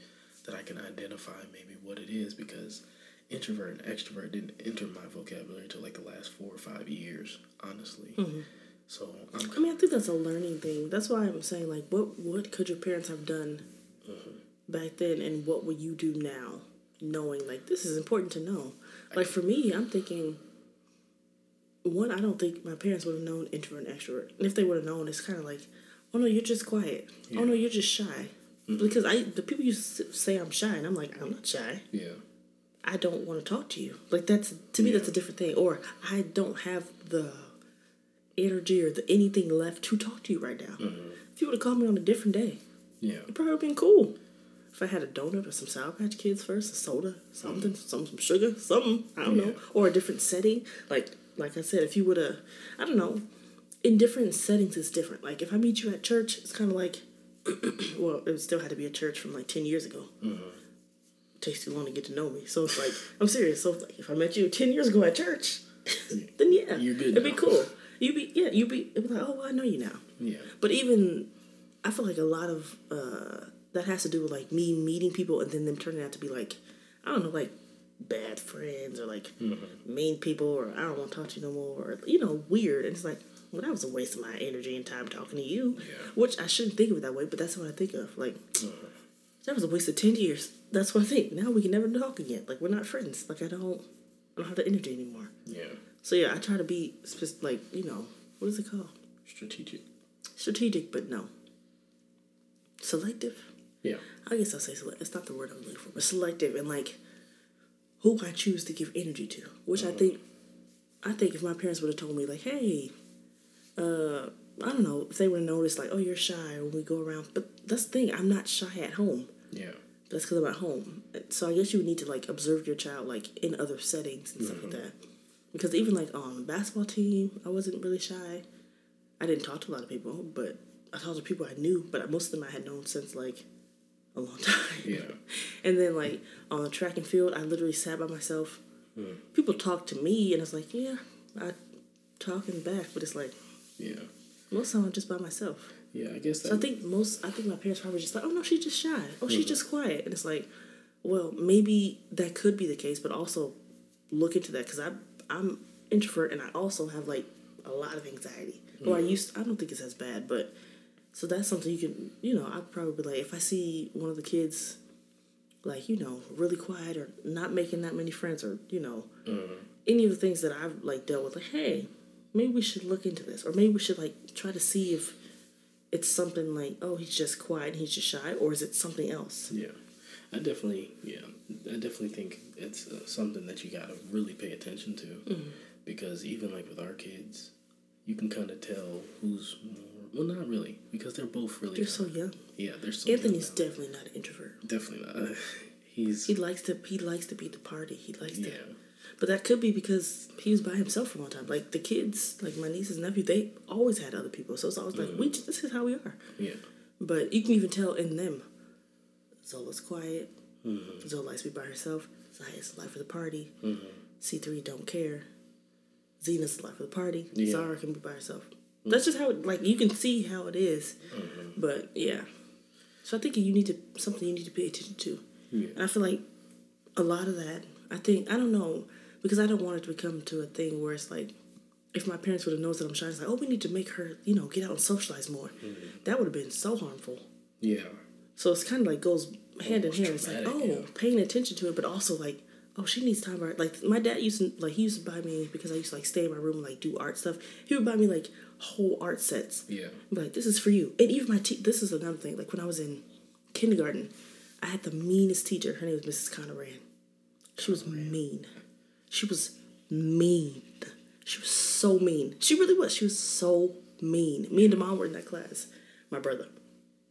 that I can identify maybe what it is because introvert and extrovert didn't enter my vocabulary until like the last four or five years, honestly. Mm-hmm. So I'm I mean, I think that's a learning thing. That's why I'm saying, like, what what could your parents have done mm-hmm. back then, and what would you do now, knowing like this is important to know. Like for me, I'm thinking. One, I don't think my parents would have known introvert and extrovert. And if they would have known, it's kind of like, oh no, you're just quiet. Oh no, you're just shy. Because I, the people used to say I'm shy, and I'm like, I'm not shy. yeah. I don't want to talk to you. Like that's to me that's a different thing. Or I don't have the energy or the anything left to talk to you right now. Mm-hmm. If you would have called me on a different day, Yeah. it probably been cool. If I had a donut or some Sour Patch Kids first, a soda, something, mm-hmm. some some sugar, something, I don't know, or a different setting. Like like I said, if you would have, I don't know, in different settings it's different. Like if I meet you at church, it's kind of like well, it still had to be a church from like ten years ago. Mm-hmm. It takes too long to get to know me, so it's like I'm serious. So like, if I met you ten years ago at church, then yeah, You're good It'd be cool. You'd be yeah, you'd be it'd be like, oh, well, I know you now. Yeah. But even I feel like a lot of uh, that has to do with like me meeting people and then them turning out to be like I don't know like bad friends or like mm-hmm. mean people or I don't want to talk to you no more or you know weird. And it's like well that was a waste of my energy and time talking to you Yeah. which I shouldn't think of it that way but that's what I think of. Like mm-hmm. that was a waste of 10 years. That's what I think. Now we can never talk again. Like we're not friends. Like I don't I don't have the energy anymore. Yeah. so yeah I try to be like you know what is it called? Strategic. strategic but no. Selective? Yeah. I guess I'll say select. It's not the word I'm looking for, but selective and like who I choose to give energy to. Which I think, I think if my parents would have told me like, hey, uh, I don't know, if they would have noticed like, oh, you're shy when we go around. But that's the thing, I'm not shy at home. Yeah. That's because I'm at home. So I guess you would need to like observe your child like in other settings and stuff like that. Because even like on the basketball team, I wasn't really shy. I didn't talk to a lot of people, but I talked to people I knew. But most of them I had known since like a long time. Yeah. And then like on the track and field, I literally sat by myself. Hmm. People talk to me, and it's like, yeah, I talking back, but it's like Yeah. most of time I'm just by myself. Yeah. I guess. So I think most, I think my parents probably just like, oh no, she's just shy. Oh, she's hmm. just quiet. And it's like, well, maybe that could be the case, but also look into that because I I'm introvert and I also have like a lot of anxiety. Or I hmm. used, I don't think it's as bad, but so that's something you can, you know, I'd probably like if I see one of the kids, like you know, really quiet or not making that many friends or you know, any of the things that I've like dealt with, like hey, maybe we should look into this or maybe we should like try to see if it's something like, oh, he's just quiet and he's just shy, or is it something else? Yeah, I definitely, yeah, I definitely think it's uh, something that you gotta really pay attention to, Mm-hmm. because even like with our kids, you can kind of tell who's more. Well, not really, because they're both really. They're so young. yeah, they're so. young Anthony's definitely not an introvert. definitely not. He's He likes to he likes to be the party. He likes to, but that could be because he was by himself for a long time. Like the kids, like my nieces and nephew, they always had other people. So it's always like we just, this is how we are. yeah, But you can even tell in them. Zola's quiet. Mm-hmm. Zola likes to be by herself. Zaya's the life of the party. C three don't care. Zena's the life of the party. Yeah. Zara can be by herself. That's just how it, like you can see how it is. Mm-hmm. But yeah. So I think you need to something you need to pay attention to. Yeah. And I feel like a lot of that, I think I don't know, because I don't want it to become to a thing where it's like if my parents would have noticed that I'm shy, it's like, oh, we need to make her, you know, get out and socialize more. Mm-hmm. That would have been so harmful. yeah, So it's kind of like goes hand in Almost hand. It's like, oh, yeah. paying attention to it, but also like, oh, she needs time. Right? Like my dad used to like he used to buy me because I used to like stay in my room and like do art stuff. He would buy me like whole art sets. yeah, Be like, this is for you. And even my te- this is another thing. Like when I was in kindergarten, I had the meanest teacher. Her name was Mrs. Conoran. She was mean. She was mean. She was so mean. She really was. She was so mean. Me and the mom were in that class. My brother.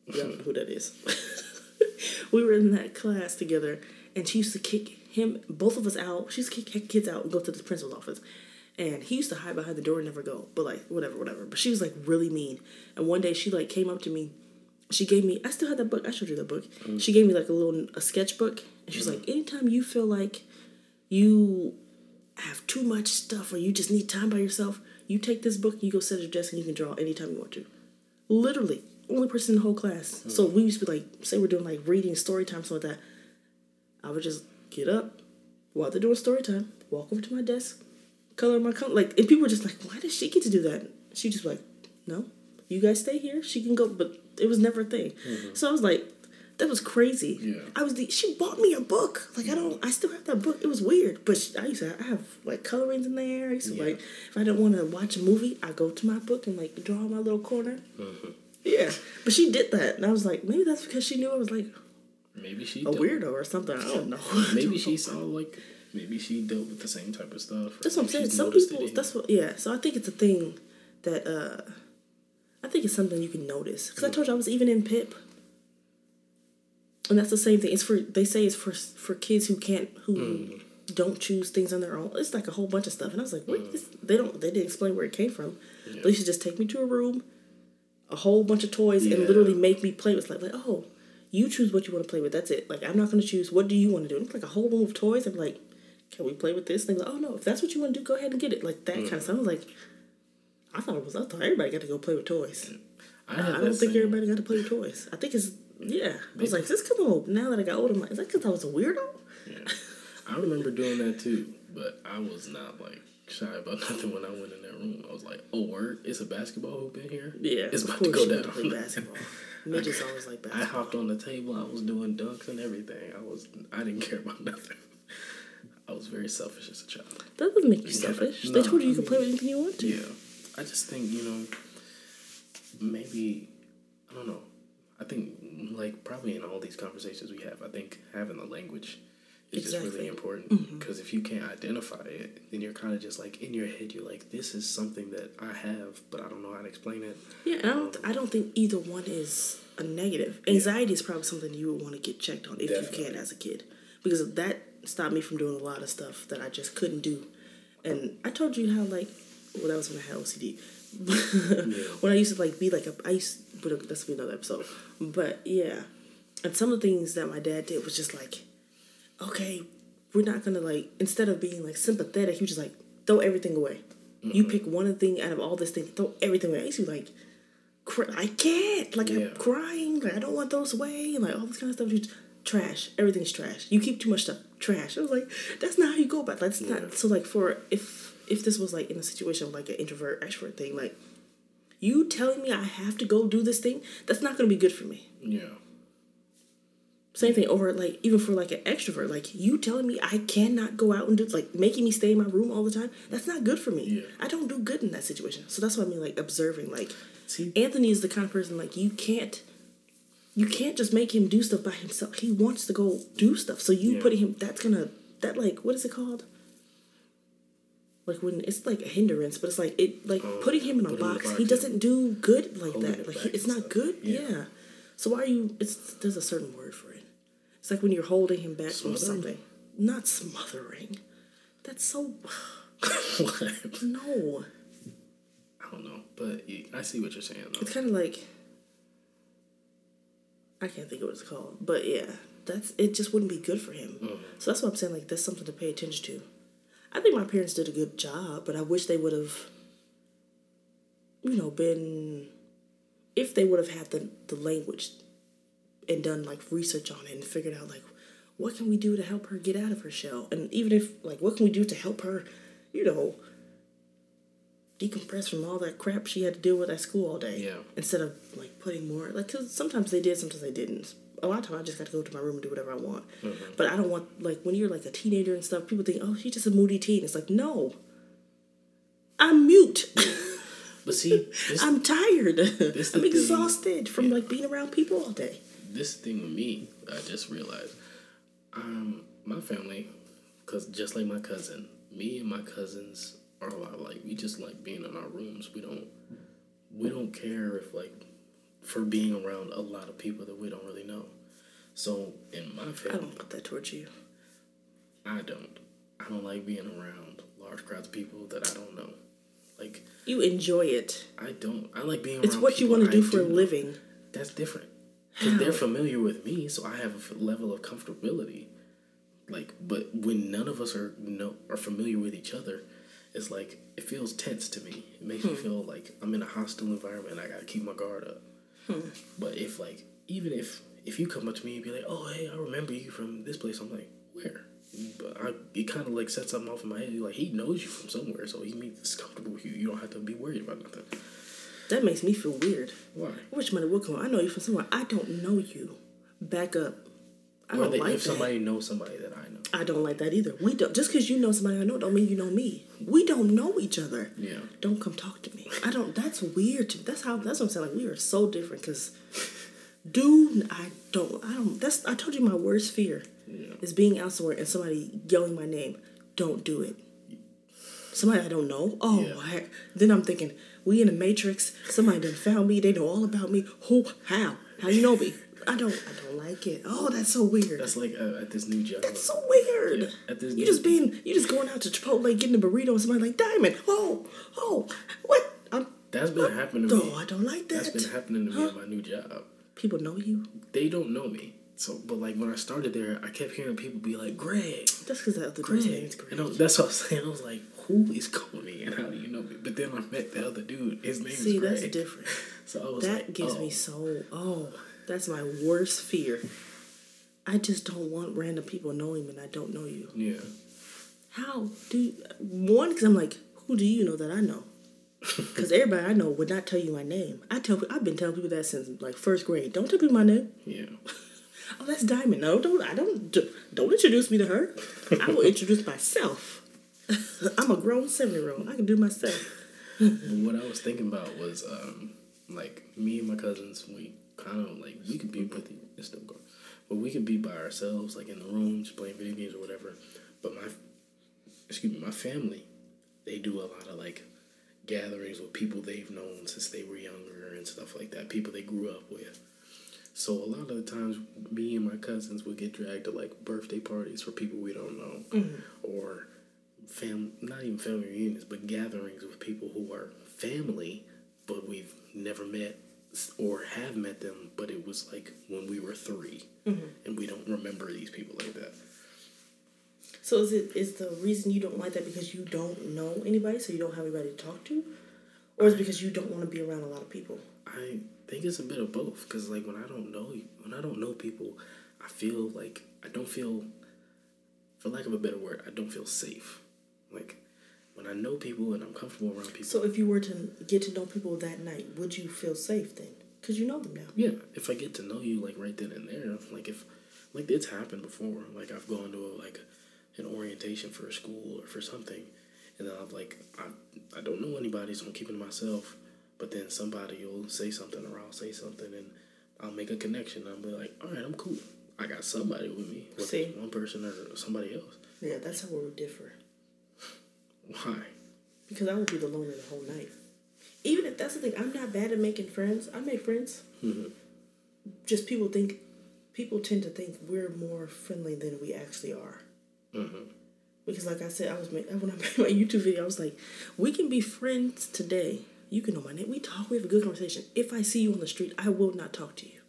You don't know who that is. we were in that class together, and she used to kick him, both of us out. She used to kick kids out and go to the principal's office. And he used to hide behind the door and never go. But like whatever, whatever. But she was like really mean. And one day she like came up to me. She gave me I still had that book. I showed you that book. Mm. She gave me like a little a sketchbook. And she was like, mm-hmm. anytime you feel like you have too much stuff or you just need time by yourself, you take this book and you go sit at your desk and you can draw anytime you want to. Literally. Only person in the whole class. Mm. So we used to be like, say we're doing like reading, story time, something like that. I would just get up while they're doing story time, walk over to my desk, color my color. Like, and people were just like, why does she get to do that? She just like, no, you guys stay here. She can go, but it was never a thing. Mm-hmm. So I was like, that was crazy. Yeah. I was the, she bought me a book. Like I don't, I still have that book. It was weird, but she, I used to I have like colorings in there. I used to Yeah. like if I don't want to watch a movie, I go to my book and like draw my little corner. Mm-hmm. Yeah, but she did that, and I was like, maybe that's because she knew I was like maybe she a dealt- weirdo or something. I don't know. Maybe she saw like maybe she dealt with the same type of stuff. That's what I'm saying. Some people. That's what. Yeah. So I think it's a thing that uh, I think it's something you can notice because I told you I was even in Pip, and that's the same thing. It's for they say it's for for kids who can't who don't choose things on their own. It's like a whole bunch of stuff, and I was like, where is they don't they didn't explain where it came from. They should just take me to a room, a whole bunch of toys and literally make me play with like like oh you choose what you want to play with that's it. Like i'm not going to choose what do you want to do. And it's like a whole room of toys i'm like can we play with this? And they're like oh no if that's what you want to do go ahead and get it. Like that kind of mm. stuff i was like i thought it was i thought everybody got to go play with toys. I, i, don't think same- everybody got to play with toys. I think it's yeah. I was like is this on. now that i got older I'm like, is that because i was a weirdo? Yeah. I remember doing that too, but I was not like shy about nothing when I went in that room. I was like, "Oh, word! It's a basketball hoop in here. yeah it's about to go down." play basketball midgets always like I hopped on the table. I was doing dunks and everything. I was. I didn't care about nothing. I was very selfish as a child. that doesn't make you selfish no, they told you you I could play with anything you want to Yeah, I just think you know, maybe I don't know. I think like probably in all these conversations we have, I think having the language is just really important mm-hmm. because if you can't identify it, then you're kind of just like in your head. You're like, this is something that I have, but I don't know how to explain it. Yeah, and I don't. Um, I don't think either one is a negative. Anxiety is probably something you would want to get checked on if you can as a kid, because that stopped me from doing a lot of stuff that I just couldn't do. And I told you how like, well, that was when I had OCD. when I used to like be like a, I used, but uh, that's be another episode. But yeah, and some of the things that my dad did was just like, okay, we're not gonna like instead of being like sympathetic, you just like throw everything away. You pick one thing out of all this thing, throw everything away. I used to be like, cry, I can't. Like Yeah. I'm crying. Like I don't want those away. And like all this kind of stuff. Just trash. Everything's trash. You keep too much stuff. Trash. I was like, that's not how you go about. It. That's Yeah. not. So like for if if this was like in a situation like an introvert extrovert thing, like you telling me I have to go do this thing, that's not gonna be good for me. Yeah, Same thing over like even for like an extrovert, like you telling me I cannot go out and do like making me stay in my room all the time. That's not good for me. Yeah. I don't do good in that situation. So that's what I mean, like observing. Like See- Anthony is the kind of person like you can't, you can't just make him do stuff by himself. He wants to go do stuff. So you Yeah. putting him, that's gonna that like what is it called? Like when it's like a hindrance, but it's like it like Oh, putting him in a in box. He doesn't do good like Holding that. Like he- it's not stuff. good. Yeah. Yeah. So why are you? It's there's a certain word for it. It's like when you're holding him back from something. Not smothering. That's so What? no. I don't know, but I see what you're saying though. It's kind of like I can't think of what it's called, but yeah, that's it. Just wouldn't be good for him. Mm-hmm. So that's what I'm saying. Like that's something to pay attention to. I think my parents did a good job, but I wish they would have, you know, been if they would have had the the language and done like research on it and figured out like what can we do to help her get out of her shell, and even if like what can we do to help her, you know, decompress from all that crap she had to deal with at school all day. Yeah. Instead of like putting more like cause sometimes they did, sometimes they didn't. A lot of time I just got to go to my room and do whatever I want. Mm-hmm. But I don't want like when you're like a teenager and stuff. People think, oh, she's just a moody teen. It's like no. I'm mute. But see, this, I'm tired. I'm thing. exhausted from like being around people all day. This thing with me, I just realized, um, my family, cause just like my cousin, me and my cousins are a lot like we just like being in our rooms. We don't, we don't care if like, for being around a lot of people that we don't really know. So in my family, I don't put that towards you. I don't, I don't like being around large crowds of people that I don't know. Like You enjoy it. I don't, I like being. It's what you want to I do for a living. That's different. Because they're familiar with me, so I have a level of comfortability. Like, but when none of us are no are familiar with each other, it's like it feels tense to me. It makes Hmm. me feel like I'm in a hostile environment. and I gotta keep my guard up. Hmm. But if like even if if you come up to me and be like, "Oh, hey, I remember you from this place," I'm like, "Where?" But I, it kind of like sets something off in my head. Like he knows you from somewhere, so he means it's comfortable with you. You don't have to be worried about nothing. That makes me feel weird. Why? Wish somebody would come. I know you from somewhere. I don't know you. Back up. I Or don't they, like if that. somebody knows somebody that I know. I don't like that either. We don't just because you know somebody I know don't mean you know me. We don't know each other. Yeah. Don't come talk to me. I don't. That's weird. To, that's how. That's what I'm saying. Like we are so different. Because, dude, I don't. I don't. That's. I told you my worst fear yeah. is being out somewhere and somebody yelling my name. Don't do it. Somebody I don't know. Oh, Yeah. heck. then I'm thinking we in the matrix. Somebody done found me. They know all about me. Who? How? How you know me? I don't. I don't like it. Oh, that's so weird. That's like uh, at this new job. That's so weird. Yeah, at this you just being, you just going out to Chipotle getting a burrito and somebody like Diamond. Oh, oh, what? I'm That's been happening to me. Oh, I don't like that. That's been happening to me at my new job. People know you. They don't know me. So, but like when I started there, I kept hearing people be like, "Greg, That's because of the other Greg," dude's name is Greg. and I that's what I was saying. I was like, "Who is calling me, and how do you know me?" But then I met the other dude. His name See, is Greg. that's different. So I was That like, gives oh. me so. Oh, that's my worst fear. I just don't want random people knowing me and I don't know you. Yeah, How do you, one? Because I'm like, who do you know that I know? Because everybody I know would not tell you my name. I tell I've been telling people that since like first grade. Don't tell people my name. yeah. Oh, that's Diamond. No, don't. I don't. Don't introduce me to her. I will introduce myself. I'm a grown seven year old. I can do myself. What I was thinking about was um, like me and my cousins. We kind of like we could be with the it's still going, but we could be by ourselves, like in the room, just playing video games or whatever. But my excuse me, my family, they do a lot of like gatherings with people they've known since they were younger and stuff like that. People they grew up with. So a lot of the times, me and my cousins would get dragged to like birthday parties for people we don't know, or fam not even family reunions, but gatherings with people who are family, but we've never met or have met them, but it was like when we were 3 mm-hmm. and we don't remember these people like that. So is it is the reason you don't like that because you don't know anybody, so you don't have anybody to talk to, or is it because you don't want to be around a lot of people? I think it's a bit of both because like when I don't know when I don't know people, I feel like I don't feel, for lack of a better word, I don't feel safe. Like when I know people and I'm comfortable around people. So if you were to get to know people that night, would you feel safe then? Because you know them now. Yeah, if I get to know you like right then and there, like if like it's happened before. Like I've gone to a, like an orientation for a school or for something, and then I'm like I I don't know anybody, so I'm keeping to myself. But then somebody will say something or I'll say something and I'll make a connection. I'll be like, all right, I'm cool. I got somebody with me, See? one person or somebody else. Yeah, that's how we differ. Why? Because I would be the loner the whole night. Even if that's the thing, I'm not bad at making friends. I make friends. Mm-hmm. Just people think, people tend to think we're more friendly than we actually are. Mm-hmm. Because, like I said, I was when I made my YouTube video, I was like, we can be friends today. You can know my name. We talk. We have a good conversation. If I see you on the street, I will not talk to you.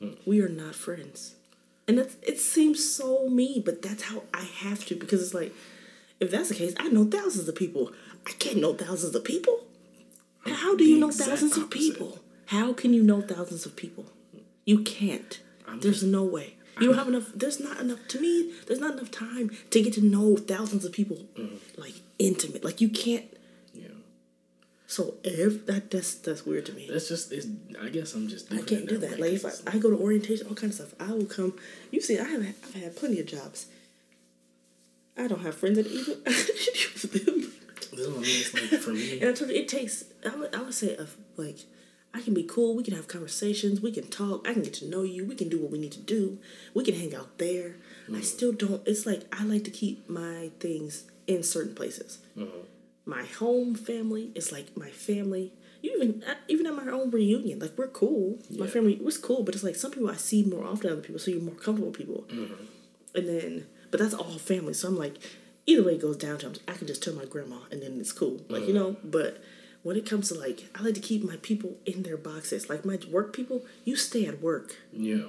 Hmm. We are not friends, and that's, it seems so mean, but that's how I have to because it's like, if that's the case, I know thousands of people. I can't know thousands of people. How do you know thousands of people? How can you know thousands of people? You can't. there's no way. You don't have enough. There's not enough. To me, there's not enough time to get to know thousands of people, mm-hmm. like intimate. Like you can't. Yeah, So if that that's that's weird to me. that's just. It's. I guess I'm just. I can't do that way, Like if I, I go to orientation, all kinds of stuff, I will come. You see, I have I've had plenty of jobs. I don't have friends that even use them. This is what I mean. It's like for me. And I told you, it takes. I would, I would say, of like, I can be cool. We can have conversations. We can talk. I can get to know you. We can do what we need to do. We can hang out there. I mm-hmm. still don't. It's like I like to keep my things in certain places. Mm-hmm. My home family is like my family. You even uh, even at my own reunion, like we're cool. My Yeah. family was cool, but it's like some people I see more often than other people, so you're more comfortable with people. Mm-hmm. And then, but that's all family. So I'm like, either way it goes down to, I'm- I can just tell my grandma, and then it's cool. Like you mm. know. But when it comes to like, I like to keep my people in their boxes. Like my work people, you stay at work. Yeah.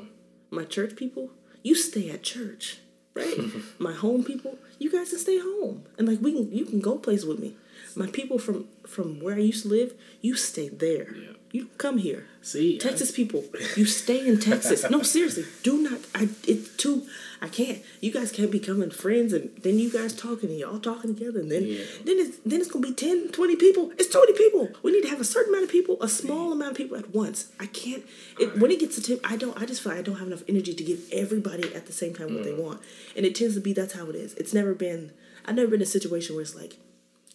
My church people, you stay at church. Right. my home people, you guys can stay home, and like we can, you can go places with me. My people from from where I used to live, you stay there. Yeah. You come here. See, I- Texas people, you stay in Texas. No, seriously, do not. I it's too. I can't. You guys can't be coming friends, and then you guys talking, and y'all talking together, and then Yeah. then it's then it's gonna be 10, 20 people. It's twenty people. We need to have a certain amount of people, a small amount of people at once. I can't. It, when it gets to ten, I don't. I just feel like I don't have enough energy to give everybody at the same time what they mm. want, and it tends to be that's how it is. It's never been. I've never been in a situation where it's like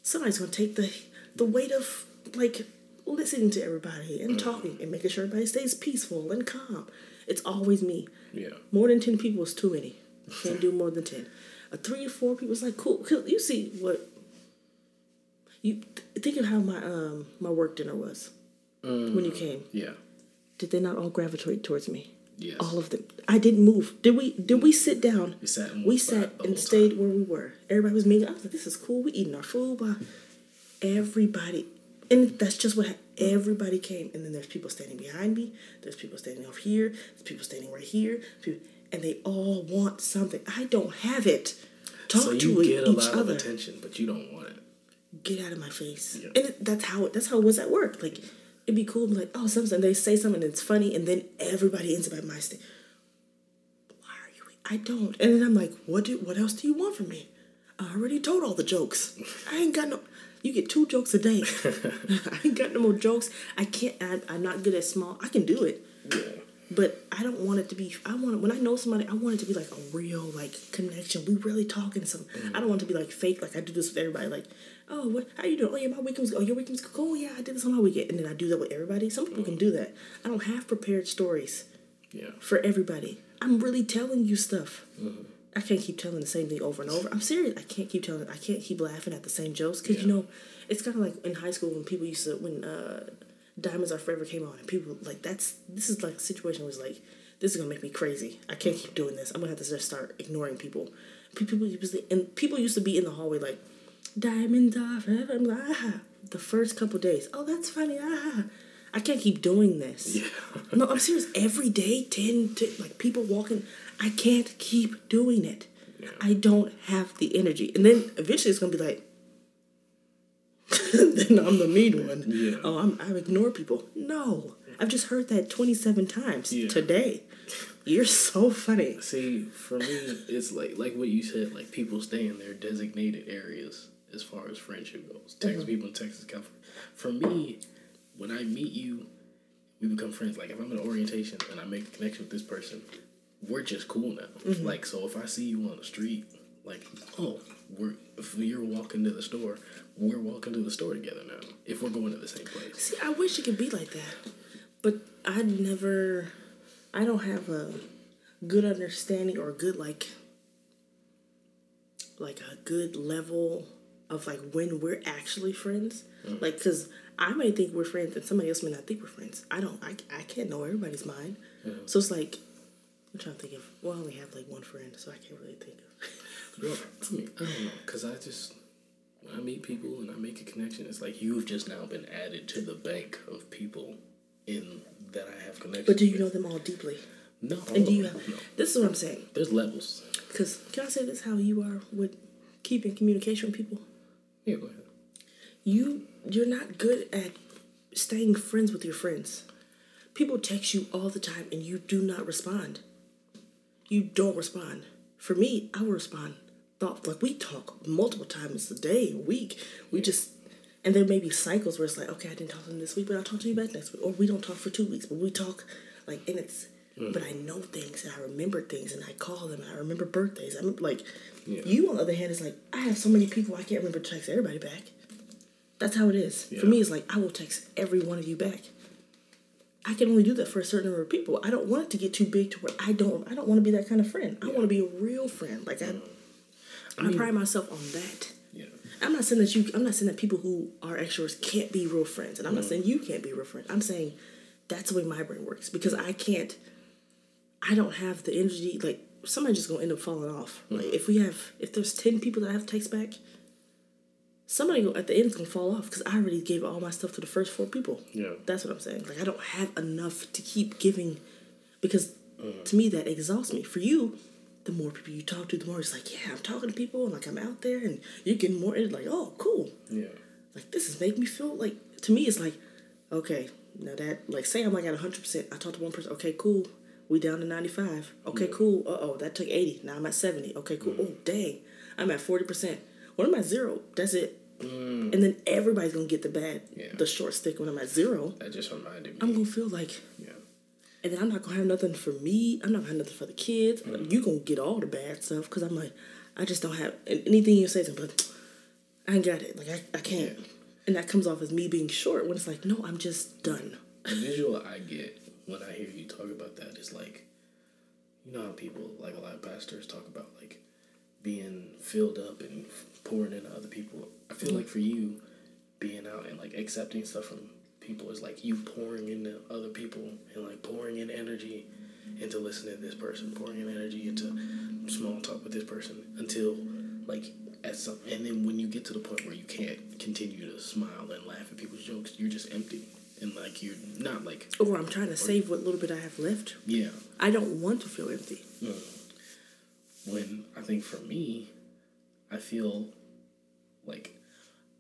somebody's gonna take the the weight of like listening to everybody and mm. talking and making sure everybody stays peaceful and calm. It's always me. Yeah. More than ten people is too many. Can't do more than ten. A three or four people is like cool. 'Cause You see what you think of how my um my work dinner was when you came. Yeah. Did they not all gravitate towards me? Yes. All of them. I didn't move. Did we? Did we sit down? We sat We sat and stayed time. where we were. Everybody was meeting. I was like, "This is cool. We eating our food." Blah. Everybody, And that's just what everybody came. And then there's people standing behind me. There's people standing off here. There's people standing right here. people- And they all want something. I don't have it. Talk so to you get a each lot other. of attention, but you don't want it. Get out of my face. Yeah. And it, that's how it, that's how it was at work. Like it'd be cool. Be like oh, something they say something that's funny, and then everybody ends up at my stage. Why are you? I don't. And then I'm like, what do? What else do you want from me? I already told all the jokes. I ain't got no. You get two jokes a day. I ain't got no more jokes. I can't. I, I'm not good at small. I can do it, Yeah. but I don't want it to be. I want it when I know somebody. I want it to be like a real like connection. We really talking some. I don't want it to be like fake. Like I do this with everybody. Like, oh, what? How you doing? Oh yeah, my weekend was. Oh, your weekend was cool. Oh, yeah, I did this on my weekend, and then I do that with everybody. Some people can do that. I don't have prepared stories Yeah. for everybody. I'm really telling you stuff. Mm-hmm. I can't keep telling the same thing over and over. I'm serious. I can't keep telling. I can't keep laughing at the same jokes because you know, it's kind of like in high school when people used to when uh, Diamonds Are Forever came on and people like that's this is like a situation was like this is gonna make me crazy. I can't keep doing this. I'm gonna have to just start ignoring people. People used to, and people used to be in the hallway like Diamonds Are Forever. I'm like ah. The first couple days, oh that's funny ah. I can't keep doing this. Yeah. No, I'm serious. Every day, 10, to, like people walking, I can't keep doing it. Yeah. I don't have the energy. And then eventually it's going to be like, then I'm the mean one. Yeah. Oh, I'm, I ignore people. No. I've just heard that 27 times Yeah. today. You're so funny. See, for me, it's like like what you said. Like people stay in their designated areas as far as friendship goes. Texas Mm-hmm. people in Texas, California. For me, when I meet you, we become friends. Like if I'm in orientation and I make a connection with this person, we're just cool now. Mm-hmm. Like so, if I see you on the street, like oh, we're if you're walking to the store, we're walking to the store together now. If we're going to the same place. See, I wish it could be like that. But I never, I don't have a good understanding or good, like, like a good level of like when we're actually friends. Like, cause I may think we're friends and somebody else may not think we're friends. I don't, I, I can't know everybody's mind. So it's like, I'm trying to think of, well, I only have like one friend, so I can't really think of. Well, I mean, I don't know, cause I just when I meet people and I make a connection, it's like you've just now been added to the bank of people in that I have connections. But do you with. know them all deeply? No, And do you have, no. this is what I'm saying. There's levels. Because can I say this how you are with keeping communication with people? Yeah, go ahead. You you're not good at staying friends with your friends. People text you all the time and you do not respond. You don't respond. For me, I will respond. Thought like we talk multiple times a day, a week. We just and there may be cycles where it's like, okay, I didn't talk to them this week, but I'll talk to you back next week. Or we don't talk for two weeks, but we talk like and it's hmm. but I know things and I remember things and I call them and I remember birthdays. I'm like Yeah. you on the other hand is like, I have so many people I can't remember to text everybody back. That's how it is. For me, it's like I will text every one of you back. I can only do that for a certain number of people. I don't want it to get too big to where I don't. I don't want to be that kind of friend. I want to be a real friend. Like I, I, mean- pride myself on that. Yeah. I'm not saying that you. I'm not saying that people who are extroverts can't be real friends, and I'm Mm. not saying you can't be a real friend. I'm saying that's the way my brain works because I can't. I don't have the energy. Like somebody's just gonna end up falling off. Mm. Like if we have, if there's ten people that I have to text back, somebody at the end is gonna fall off because I already gave all my stuff to the first four people. Yeah. That's what I'm saying. Like I don't have enough to keep giving because Mm. to me that exhausts me. For you, the more people you talk to, the more it's like, yeah, I'm talking to people and like I'm out there and you're getting more it's like, oh, cool. Yeah. Like this is making me feel like to me it's like, okay, now that like say I'm like at hundred percent. I talked to one person, okay, cool. We down to ninety five. Okay, cool. Uh oh, that took eighty. Now I'm at seventy. Okay, cool. Oh dang. I'm at forty percent. When I'm at zero, that's it. Mm. And then everybody's gonna get the bad, Yeah. the short stick when I'm at zero. That just reminded me. I'm gonna feel like, yeah. and then I'm not gonna have nothing for me. I'm not gonna have nothing for the kids. Mm-hmm. You gonna get all the bad stuff because I'm like, I just don't have anything you say. to me, But I ain't got it. Like I, I can't. And that comes off as me being short when it's like, no, I'm just done. The visual I get when I hear you talk about that is like, you know how people, like a lot of pastors, talk about like being filled up and pouring into other people. I feel like for you, being out and like accepting stuff from people is like you pouring into other people and like pouring in energy into listening to this person, pouring in energy into small talk with this person until like at some, and then when you get to the point where you can't continue to smile and laugh at people's jokes, you're just empty and like you're not like Or I'm trying to save what little bit I have left. yeah. I don't want to feel empty. Mm. When I think for me, I feel like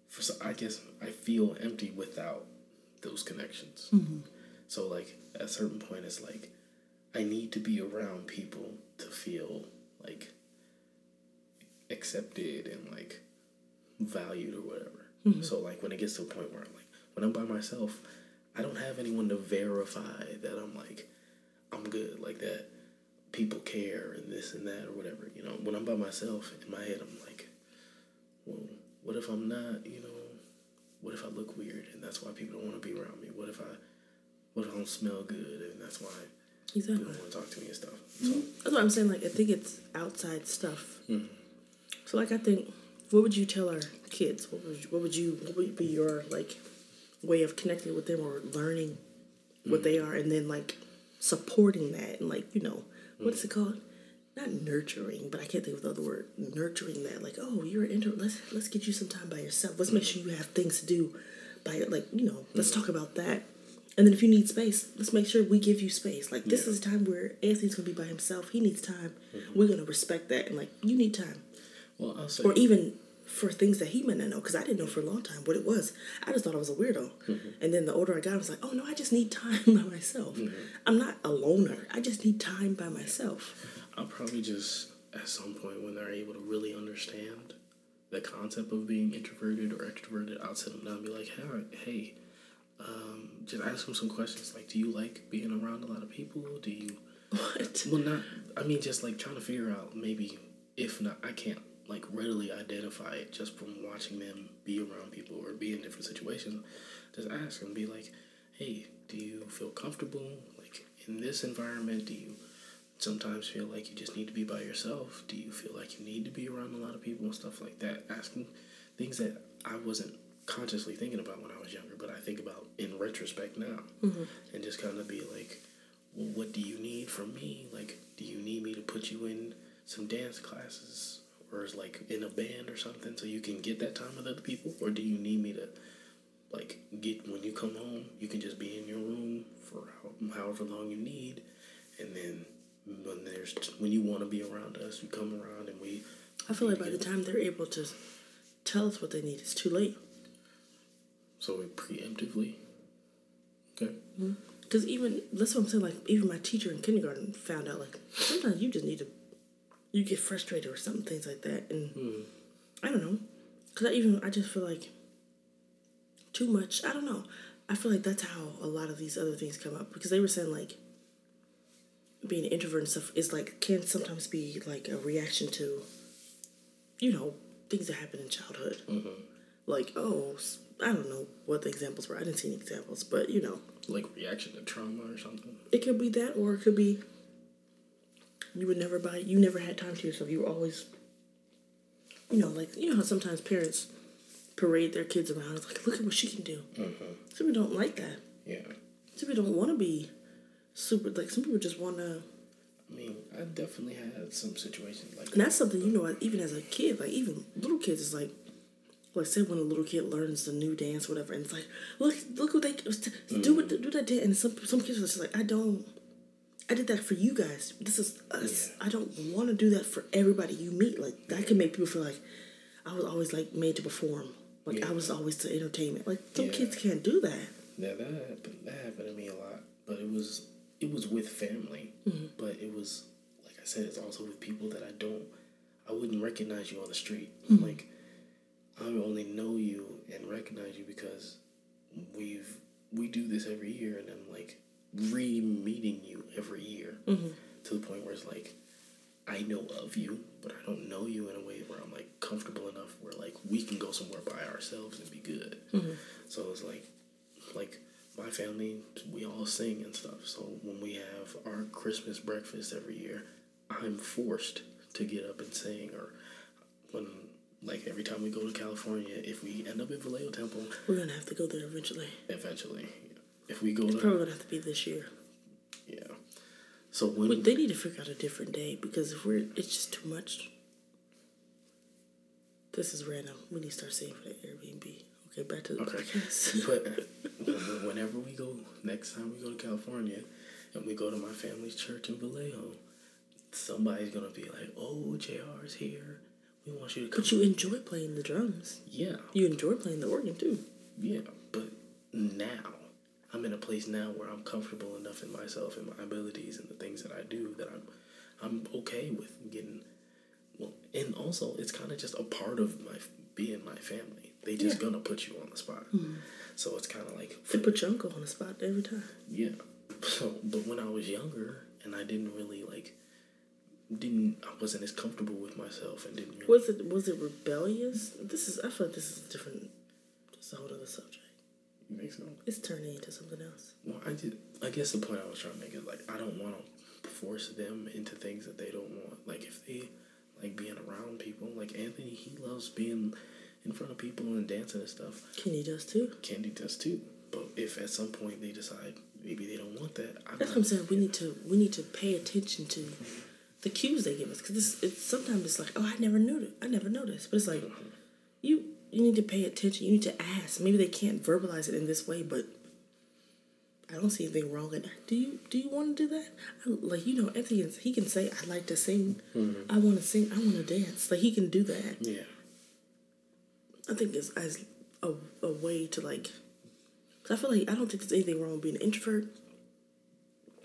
for I guess I feel empty without those connections. Mm-hmm. So like at a certain point, it's like I need to be around people to feel like accepted and like valued or whatever. Mm-hmm. So like when it gets to a point where I'm like when I'm by myself, I don't have anyone to verify that I'm like I'm good like that. People care and this and that or whatever. You know, when I'm by myself in my head, I'm like, well, what if I'm not? You know, what if I look weird and that's why people don't want to be around me? What if I, what if I don't smell good and that's why people Exactly. don't want to talk to me and stuff? Mm-hmm. So That's what I'm saying. Like I think it's outside stuff. Mm-hmm. So like I think, what would you tell our kids? What would you, what would you what would be your like way of connecting with them or learning what mm-hmm. they are, and then like supporting that and like you know what is it called? Not nurturing, but I can't think of the other word. Nurturing that, like, oh, you're an intro. Let's let's get you some time by yourself. Let's make sure you have things to do. By like, you know, let's mm. talk about that. And then if you need space, let's make sure we give you space. Like this Yeah. is a time where Anthony's gonna be by himself. He needs time. Mm-hmm. We're gonna respect that and like you need time. well, I'll say Or even for things that he might not know, because I didn't know for a long time what it was. I just thought I was a weirdo. And then the older I got, I was like, oh no, I just need time by myself. I'm not a loner. I just need time by myself. I'll probably just at some point when they're able to really understand the concept of being introverted or extroverted, I'll sit them down and be like, hey, hey, um, just ask them some questions like, do you like being around a lot of people? Do you What? Well, not. I mean, just like trying to figure out maybe if not, I can't like readily identify it just from watching them be around people or be in different situations. Just ask them, be like, "Hey, do you feel comfortable like in this environment? Do you sometimes feel like you just need to be by yourself? Do you feel like you need to be around a lot of people and stuff like that?" Asking things that I wasn't consciously thinking about when I was younger, but I think about in retrospect now, mm-hmm. and just kind of be like well, what do you need from me? Like, do you need me to put you in some dance classes or is like in a band or something so you can get that time with other people? Or do you need me to, like, get when you come home, you can just be in your room for however long you need, and then when there's when you want to be around us, you come around and we. I feel like by the time they're able to tell us what they need, it's too late. So we preemptively. Okay. Mm-hmm. Because even that's what I'm saying. Like even my teacher in kindergarten found out like sometimes you just need to, you get frustrated or something things like that, and hmm. I don't know. Because I even I just feel like too much. I don't know. I feel like that's how a lot of these other things come up because they were saying like being an introvert and stuff is like can sometimes be like a reaction to, you know, things that happen in childhood. Mm-hmm. Like oh, I don't know what the examples were. I didn't see any examples, but you know. Like reaction to trauma or something. It could be that, or it could be you would never buy. You never had time to yourself. You were always, you know, like you know how sometimes parents parade their kids around. It's like, look at what she can do. Mm-hmm. Some people don't like that. Yeah. Some people don't want to be super. Like some people just want to. I mean, I definitely had some situations like And that's something you know. Even as a kid, like even little kids, is like. Like say when a little kid learns the new dance, or whatever, and it's like, look, look what they do. Mm. What do that dance, and some some kids are just like, I don't, I did that for you guys. This is us. Yeah. I don't want to do that for everybody you meet. Like that can make people feel like I was always like made to perform. Like Yeah. I was always to entertainment. Like some Yeah. kids can't do that. Yeah, that happened. That happened to me a lot, but it was it was with family. Mm-hmm. But it was like I said, it's also with people that I don't. I wouldn't recognize you on the street. Mm-hmm. Like I only know you and recognize you because we've we do this every year, and I'm like re meeting you every year mm-hmm. to the point where it's like I know of you, but I don't know you in a way where I'm like comfortable enough where like we can go somewhere by ourselves and be good. Mm-hmm. So it's like like my family, we all sing and stuff. So when we have our Christmas breakfast every year, I'm forced to get up and sing. Or when, like, every time we go to California, if we end up in Vallejo Temple, We're gonna have to go there eventually. eventually, if we go to, Probably gonna have to be this year. yeah. So when, But they need to figure out a different day because if we're, it's just too much. This is random. We need to start saving for the Airbnb. Okay, back to the Okay. podcast. But whenever we go, next time we go to California, and we go to my family's church in Vallejo, somebody's gonna be like, "Oh, Jr's here. We want you to come." But you enjoy playing the drums. yeah, You enjoy playing the organ too. yeah. But now, I'm in a place now where I'm comfortable enough in myself and my abilities and the things that I do that I'm, I'm okay with getting. Well, and also it's kind of just a part of my being my family. They just Yeah. gonna put you on the spot. Mm-hmm. So it's kind of like They put your uncle on the spot every time. Yeah. So, but when I was younger and I didn't really like, didn't I wasn't as comfortable with myself and didn't really. Was it was it rebellious? This is I feel like this is a different. It's a whole other subject. Make sense. It's turning into something else. Well, I did. I guess the point I was trying to make is like I don't want to force them into things that they don't want. Like if they like being around people, like Anthony, he loves being in front of people and dancing and stuff. Candy does too. Candy does too. But if at some point they decide maybe they don't want that, I'm That's what I'm saying. We need to we need to pay attention to the cues they give us because it's, it's sometimes it's like oh I never knew it I never noticed but it's like mm-hmm. you you need to pay attention you need to ask maybe they can't verbalize it in this way but I don't see anything wrong in that. Do you do you want to do that? I, like you know Anthony he can say I like to sing, mm-hmm. I want to sing, I want to dance. Like he can do that. Yeah. I think it's as a, a way to like. Cause I feel like I don't think there's anything wrong with being an introvert.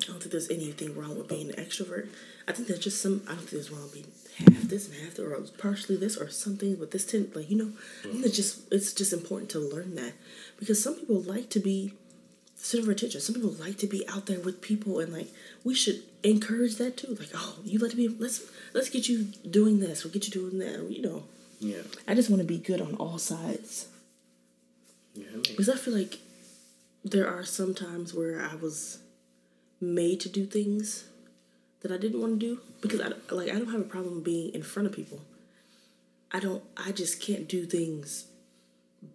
I don't think there's anything wrong with being an extrovert. I think there's just some. I don't think there's wrong with being half this and half that, or partially this, or something with this. Ten, like you know, I think it's just it's just important to learn that because some people like to be center of attention. Some people like to be out there with people, and like we should encourage that too. Like, oh, you like to be. Let's let's get you doing this. We'll get you doing that. You know, Yeah. I just want to be good on all sides. Yeah. it makes- Because I feel like there are some times where I was made to do things that I didn't want to do because I like I don't have a problem being in front of people. I don't. I just can't do things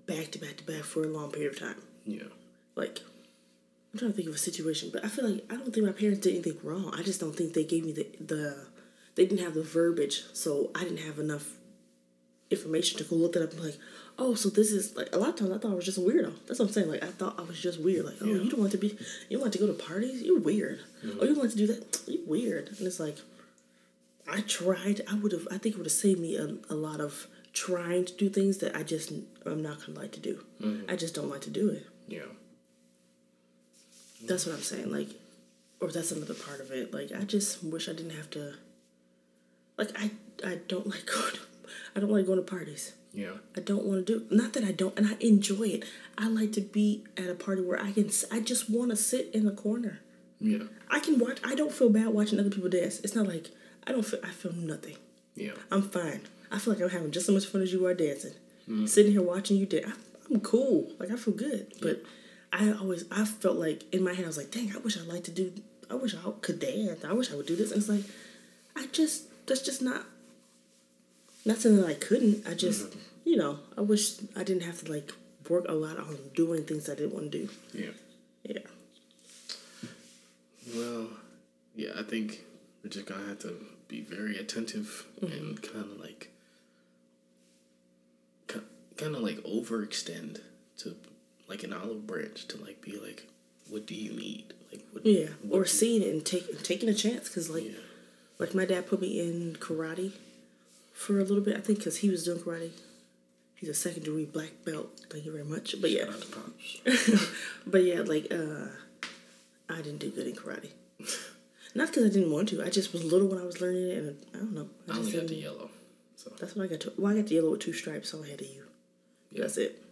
back to back to back for a long period of time. Yeah. Like I'm trying to think of a situation, but I feel like I don't think my parents did anything wrong. I just don't think they gave me the the they didn't have the verbiage, so I didn't have enough information to go look it up and be like, oh, so this is like a lot of times I thought I was just a weirdo. That's what I'm saying. Like I thought I was just weird. Like, oh, Yeah. you don't want to be, you want to go to parties? You're weird. Mm-hmm. Oh, you want to do that? You're weird. And it's like, I tried. I would have. I think it would have saved me a, a lot of trying to do things that I just I'm not gonna like to do. Mm-hmm. I just don't like to do it. Yeah. That's what I'm saying. Like, or that's another part of it. Like, I just wish I didn't have to. Like, I I don't like going. To, I don't like going to parties. Yeah. I don't want to do. Not that I don't, and I enjoy it. I like to be at a party where I can. I just want to sit in the corner. Yeah. I can watch. I don't feel bad watching other people dance. It's not like I don't feel. I feel nothing. Yeah. I'm fine. I feel like I'm having just as much fun as you are dancing. Mm-hmm. Sitting here watching you dance, I'm, I'm cool. Like I feel good. But I always, I felt like in my head, I was like, dang, I wish I like to do. I wish I could dance. I wish I would do this. And it's like, I just, that's just not. Not saying that I couldn't. I just, mm-hmm. you know, I wish I didn't have to like work a lot on doing things I didn't want to do. Yeah. Yeah. Well, yeah, I think we're just gonna have to be very attentive mm-hmm. and kind of like, kind of like overextend to like an olive branch to like be like, what do you need? Like, what, Yeah. what Or seeing it and take, taking a chance. Because, like, Yeah. Like my dad put me in karate for a little bit. I think because he was doing karate. He's a second degree black belt. Thank you very much. But yeah, Shout out to Pops. but yeah, like uh, I didn't do good in karate. Not because I didn't want to. I just was little when I was learning it, and I don't know. I I only got the yellow, so That's what I got. To, well, I got the yellow with two stripes, so I had a U. That's it.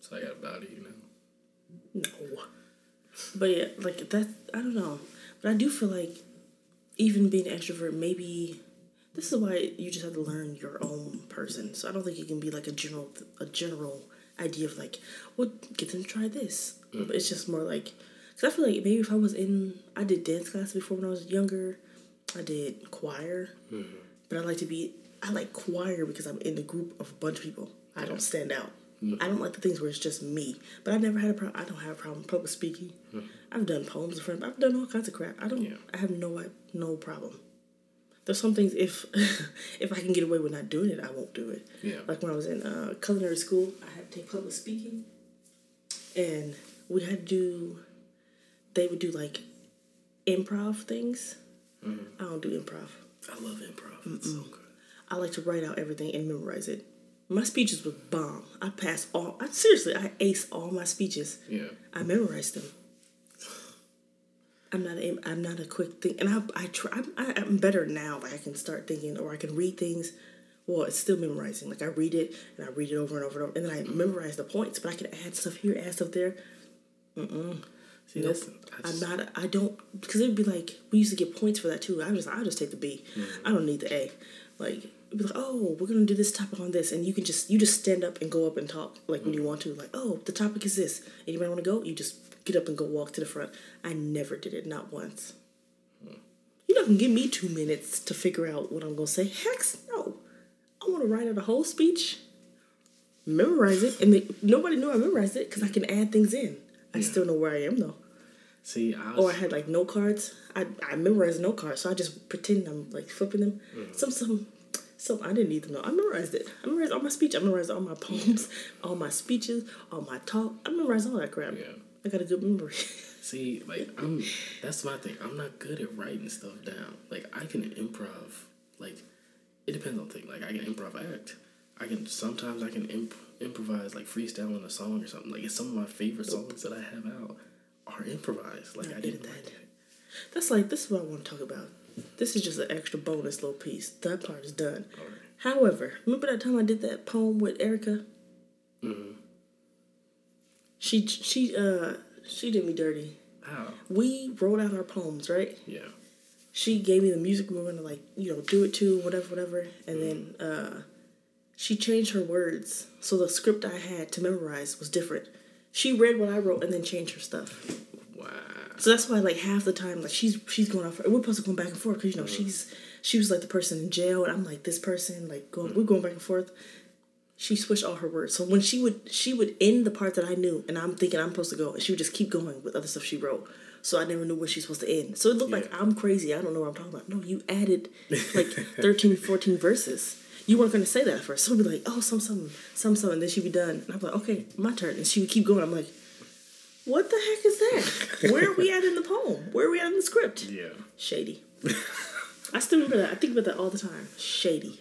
so I got about you know. No. But yeah, like that. I don't know. But I do feel like even being an extrovert, maybe this is why you just have to learn your own person. So I don't think it can be like a general a general idea of like, well, get them to try this. But it's just more like, because I feel like maybe if I was in, I did dance class before when I was younger. I did choir, mm-hmm. but I like to be. I like choir because I'm in a group of a bunch of people. I don't stand out. Mm-hmm. I don't like the things where it's just me. But I never had a problem. I don't have a problem public speaking. Mm-hmm. I've done poems in front. I've done all kinds of crap. I don't. Yeah. I have no no problem. There's some things if if I can get away with not doing it, I won't do it. Yeah. Like when I was in uh, culinary school, I had to take public speaking, and we had to do. They would do like improv things. I don't do improv. I love improv. It's so good. I like to write out everything and memorize it. My speeches were bomb. I passed all. I seriously, I ace all my speeches. Yeah. I memorized them. I'm not a, I'm not a quick thing, and I I try. I'm, I, I'm better now. Like I can start thinking, or I can read things. Well, it's still memorizing. Like I read it and I read it over and over and over, and then I memorize the points. But I can add stuff here, add stuff there. See, that's, I'm not. I don't because it'd be like we used to get points for that too. I just I just take the B. Mm-hmm. I don't need the A. Like it'd be like oh we're gonna do this topic on this, and you can just you just stand up and go up and talk like when mm. you want to. Like oh the topic is this. Anybody want to go? You just get up and go walk to the front. I never did it, not once. You're not gonna give me two minutes to figure out what I'm gonna say. Heck no. I want to write out a whole speech, memorize it, and they, nobody knew I memorized it because I can add things in. I still know where I am though. see. I Or I had like note cards. I I memorized note cards, so I just pretend I'm like flipping them. Mm. Some some some I didn't need them though. I memorized it. I memorized all my speech. I memorized all my poems, all my speeches, all my talk. I memorized all that crap. Yeah. I got a good memory. see, like I'm. That's my thing. I'm not good at writing stuff down. Like I can improv. Like it depends on thing. Like I can improv act. I can sometimes I can imp- improvise like freestyling a song or something. Like it's some of my favorite songs that I have out are improvised. Like I Not didn't good at write that. that. That's like this is what I want to talk about. This is just an extra bonus little piece. That part is done. Alright. However, remember that time I did that poem with Erica? Mm-hmm. She she uh she did me dirty. How? We wrote out our poems, right? Yeah. she gave me the music we were gonna like you know do it to whatever whatever and then uh she changed her words so the script i had to memorize was different she read what i wrote and then changed her stuff Wow. so that's why like half the time like she's she's going off we're supposed to go back and forth because you know she's she was like the person in jail and i'm like this person like going we're going back and forth she switched all her words. So when she would she would end the part that i knew and i'm thinking i'm supposed to go and she would just keep going with other stuff she wrote. So i never knew where she's supposed to end. So it looked like i'm crazy. I don't know what i'm talking about. No you added like 13 14 verses. You weren't going to say that at first. So it'd be like oh some some some some and then she'd be done. And i'm like okay my turn. And she would keep going. I'm like what the heck is that? Where are we at in the poem? Where are we at in the script? Yeah. Shady. I still remember that. I think about that all the time. Shady.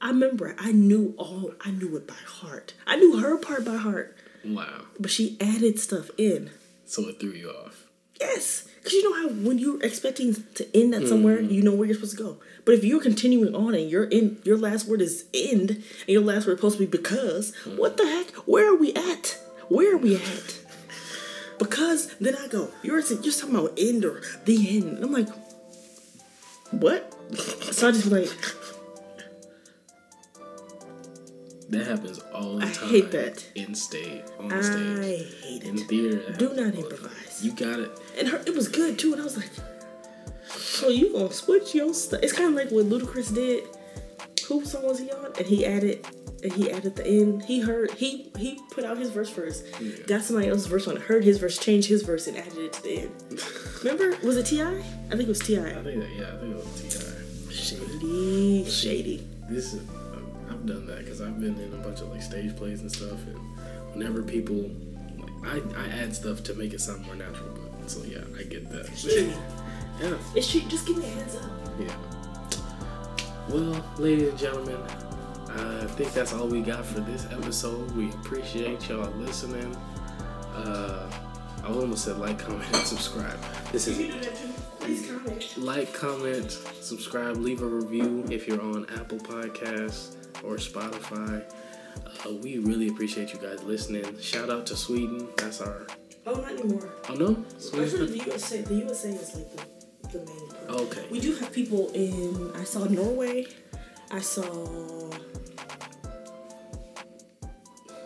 I remember. I knew all. I knew it by heart. I knew her part by heart, Wow. but she added stuff in. So it threw you off. Yes, because you know how when you're expecting to end at somewhere, mm-hmm. you know where you're supposed to go. But if you're continuing on and your in your last word is end, and your last word is supposed to be because, mm. what the heck? Where are we at? Where are we at? Because then I go, you're you're talking about end or the end. And I'm like, what? So I just like, That happens all the I time. I hate that. In state, on I stage, I hate it. in theater. Do not all the time. improvise. You got it. And her, it was good too. And I was like, so you gonna switch your stuff? It's kind of like what Ludacris did. Who song was he on? And he added, and he added the end. He heard, he he put out his verse first. Got somebody else's verse on. Heard his verse, changed his verse, and added it to the end. Remember? Was it T.I.? I think it was Ti. I think that. Yeah, I think it was Ti. Shady, shady. This is. I've done that because I've been in a bunch of like stage plays and stuff, and whenever people, like, I I add stuff to make it sound more natural. But so yeah, I get that. Shady. yeah. It's she. Just give me a heads up. Yeah. Well, ladies and gentlemen, I think that's all we got for this episode. We appreciate y'all listening. Uh, I almost said like, comment, and subscribe. This is You do that too. Please comment. like, comment, subscribe, leave a review if you're on Apple Podcasts or Spotify. Uh, we really appreciate you guys listening. Shout out to Sweden. That's our. Oh, not anymore. Oh no, Sweden. the USA, the USA is like the, the main part. Okay. We do have people in. I saw Norway. I saw.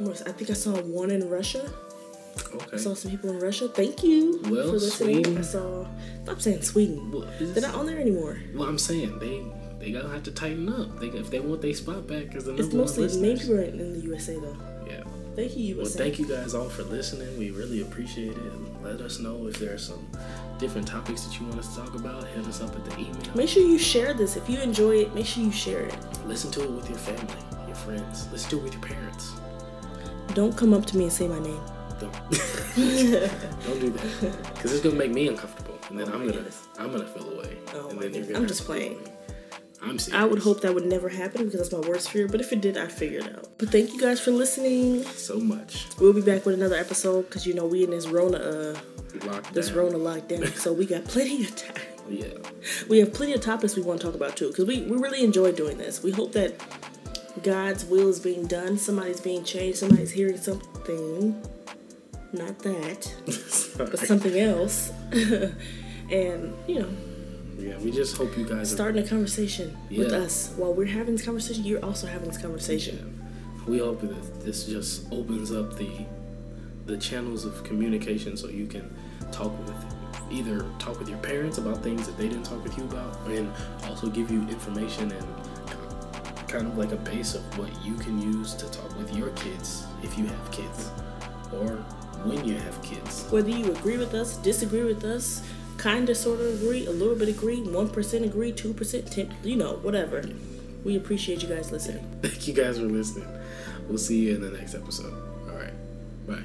I think I saw one in Russia. I Okay. saw some people in Russia. Thank you Well, for listening. Sweden- I saw. Stop saying Sweden. Well, They're not on there anymore. Well, I'm saying they they gotta have to tighten up. They if they want their spot back as the number It's one mostly main listeners. in, the USA though. Yeah. Thank you. Well, thank you guys all for listening. We really appreciate it. Let us know if there are some different topics that you want us to talk about. Hit us up at the email. Make sure you share this. If you enjoy it, make sure you share it. Listen to it with your family, your friends. Listen to it with your parents. Don't come up to me and say my name. Don't. Don't do that. Because it's gonna make me uncomfortable, and then Oh I'm gonna goodness. I'm gonna feel away. Oh and my then you're gonna I'm just playing. away. I'm serious. I would hope that would never happen because that's my worst fear. But if it did, I'd figure it out. But thank you guys for listening. so much. We'll be back with another episode because you know we in this Rona, uh, Locked this. Rona lockdown, so we got plenty of time. Yeah. We have plenty of topics we want to talk about too because we we really enjoy doing this. We hope that God's will is being done. Somebody's being changed. Somebody's hearing something, not that, but something else, and you know. Yeah, we just hope you guys are starting a conversation with us. While we're having this conversation, you're also having this conversation. We hope that this just opens up the the channels of communication so you can talk with either talk with your parents about things that they didn't talk with you about and also give you information and kind of like a base of what you can use to talk with your kids if you have kids or when you have kids. Whether you agree with us, disagree with us, kind of, sort of agree, a little bit agree, 1% agree, 2%, 10, you know, whatever. We appreciate you guys listening. Thank you guys for listening. We'll see you in the next episode. All right. Bye.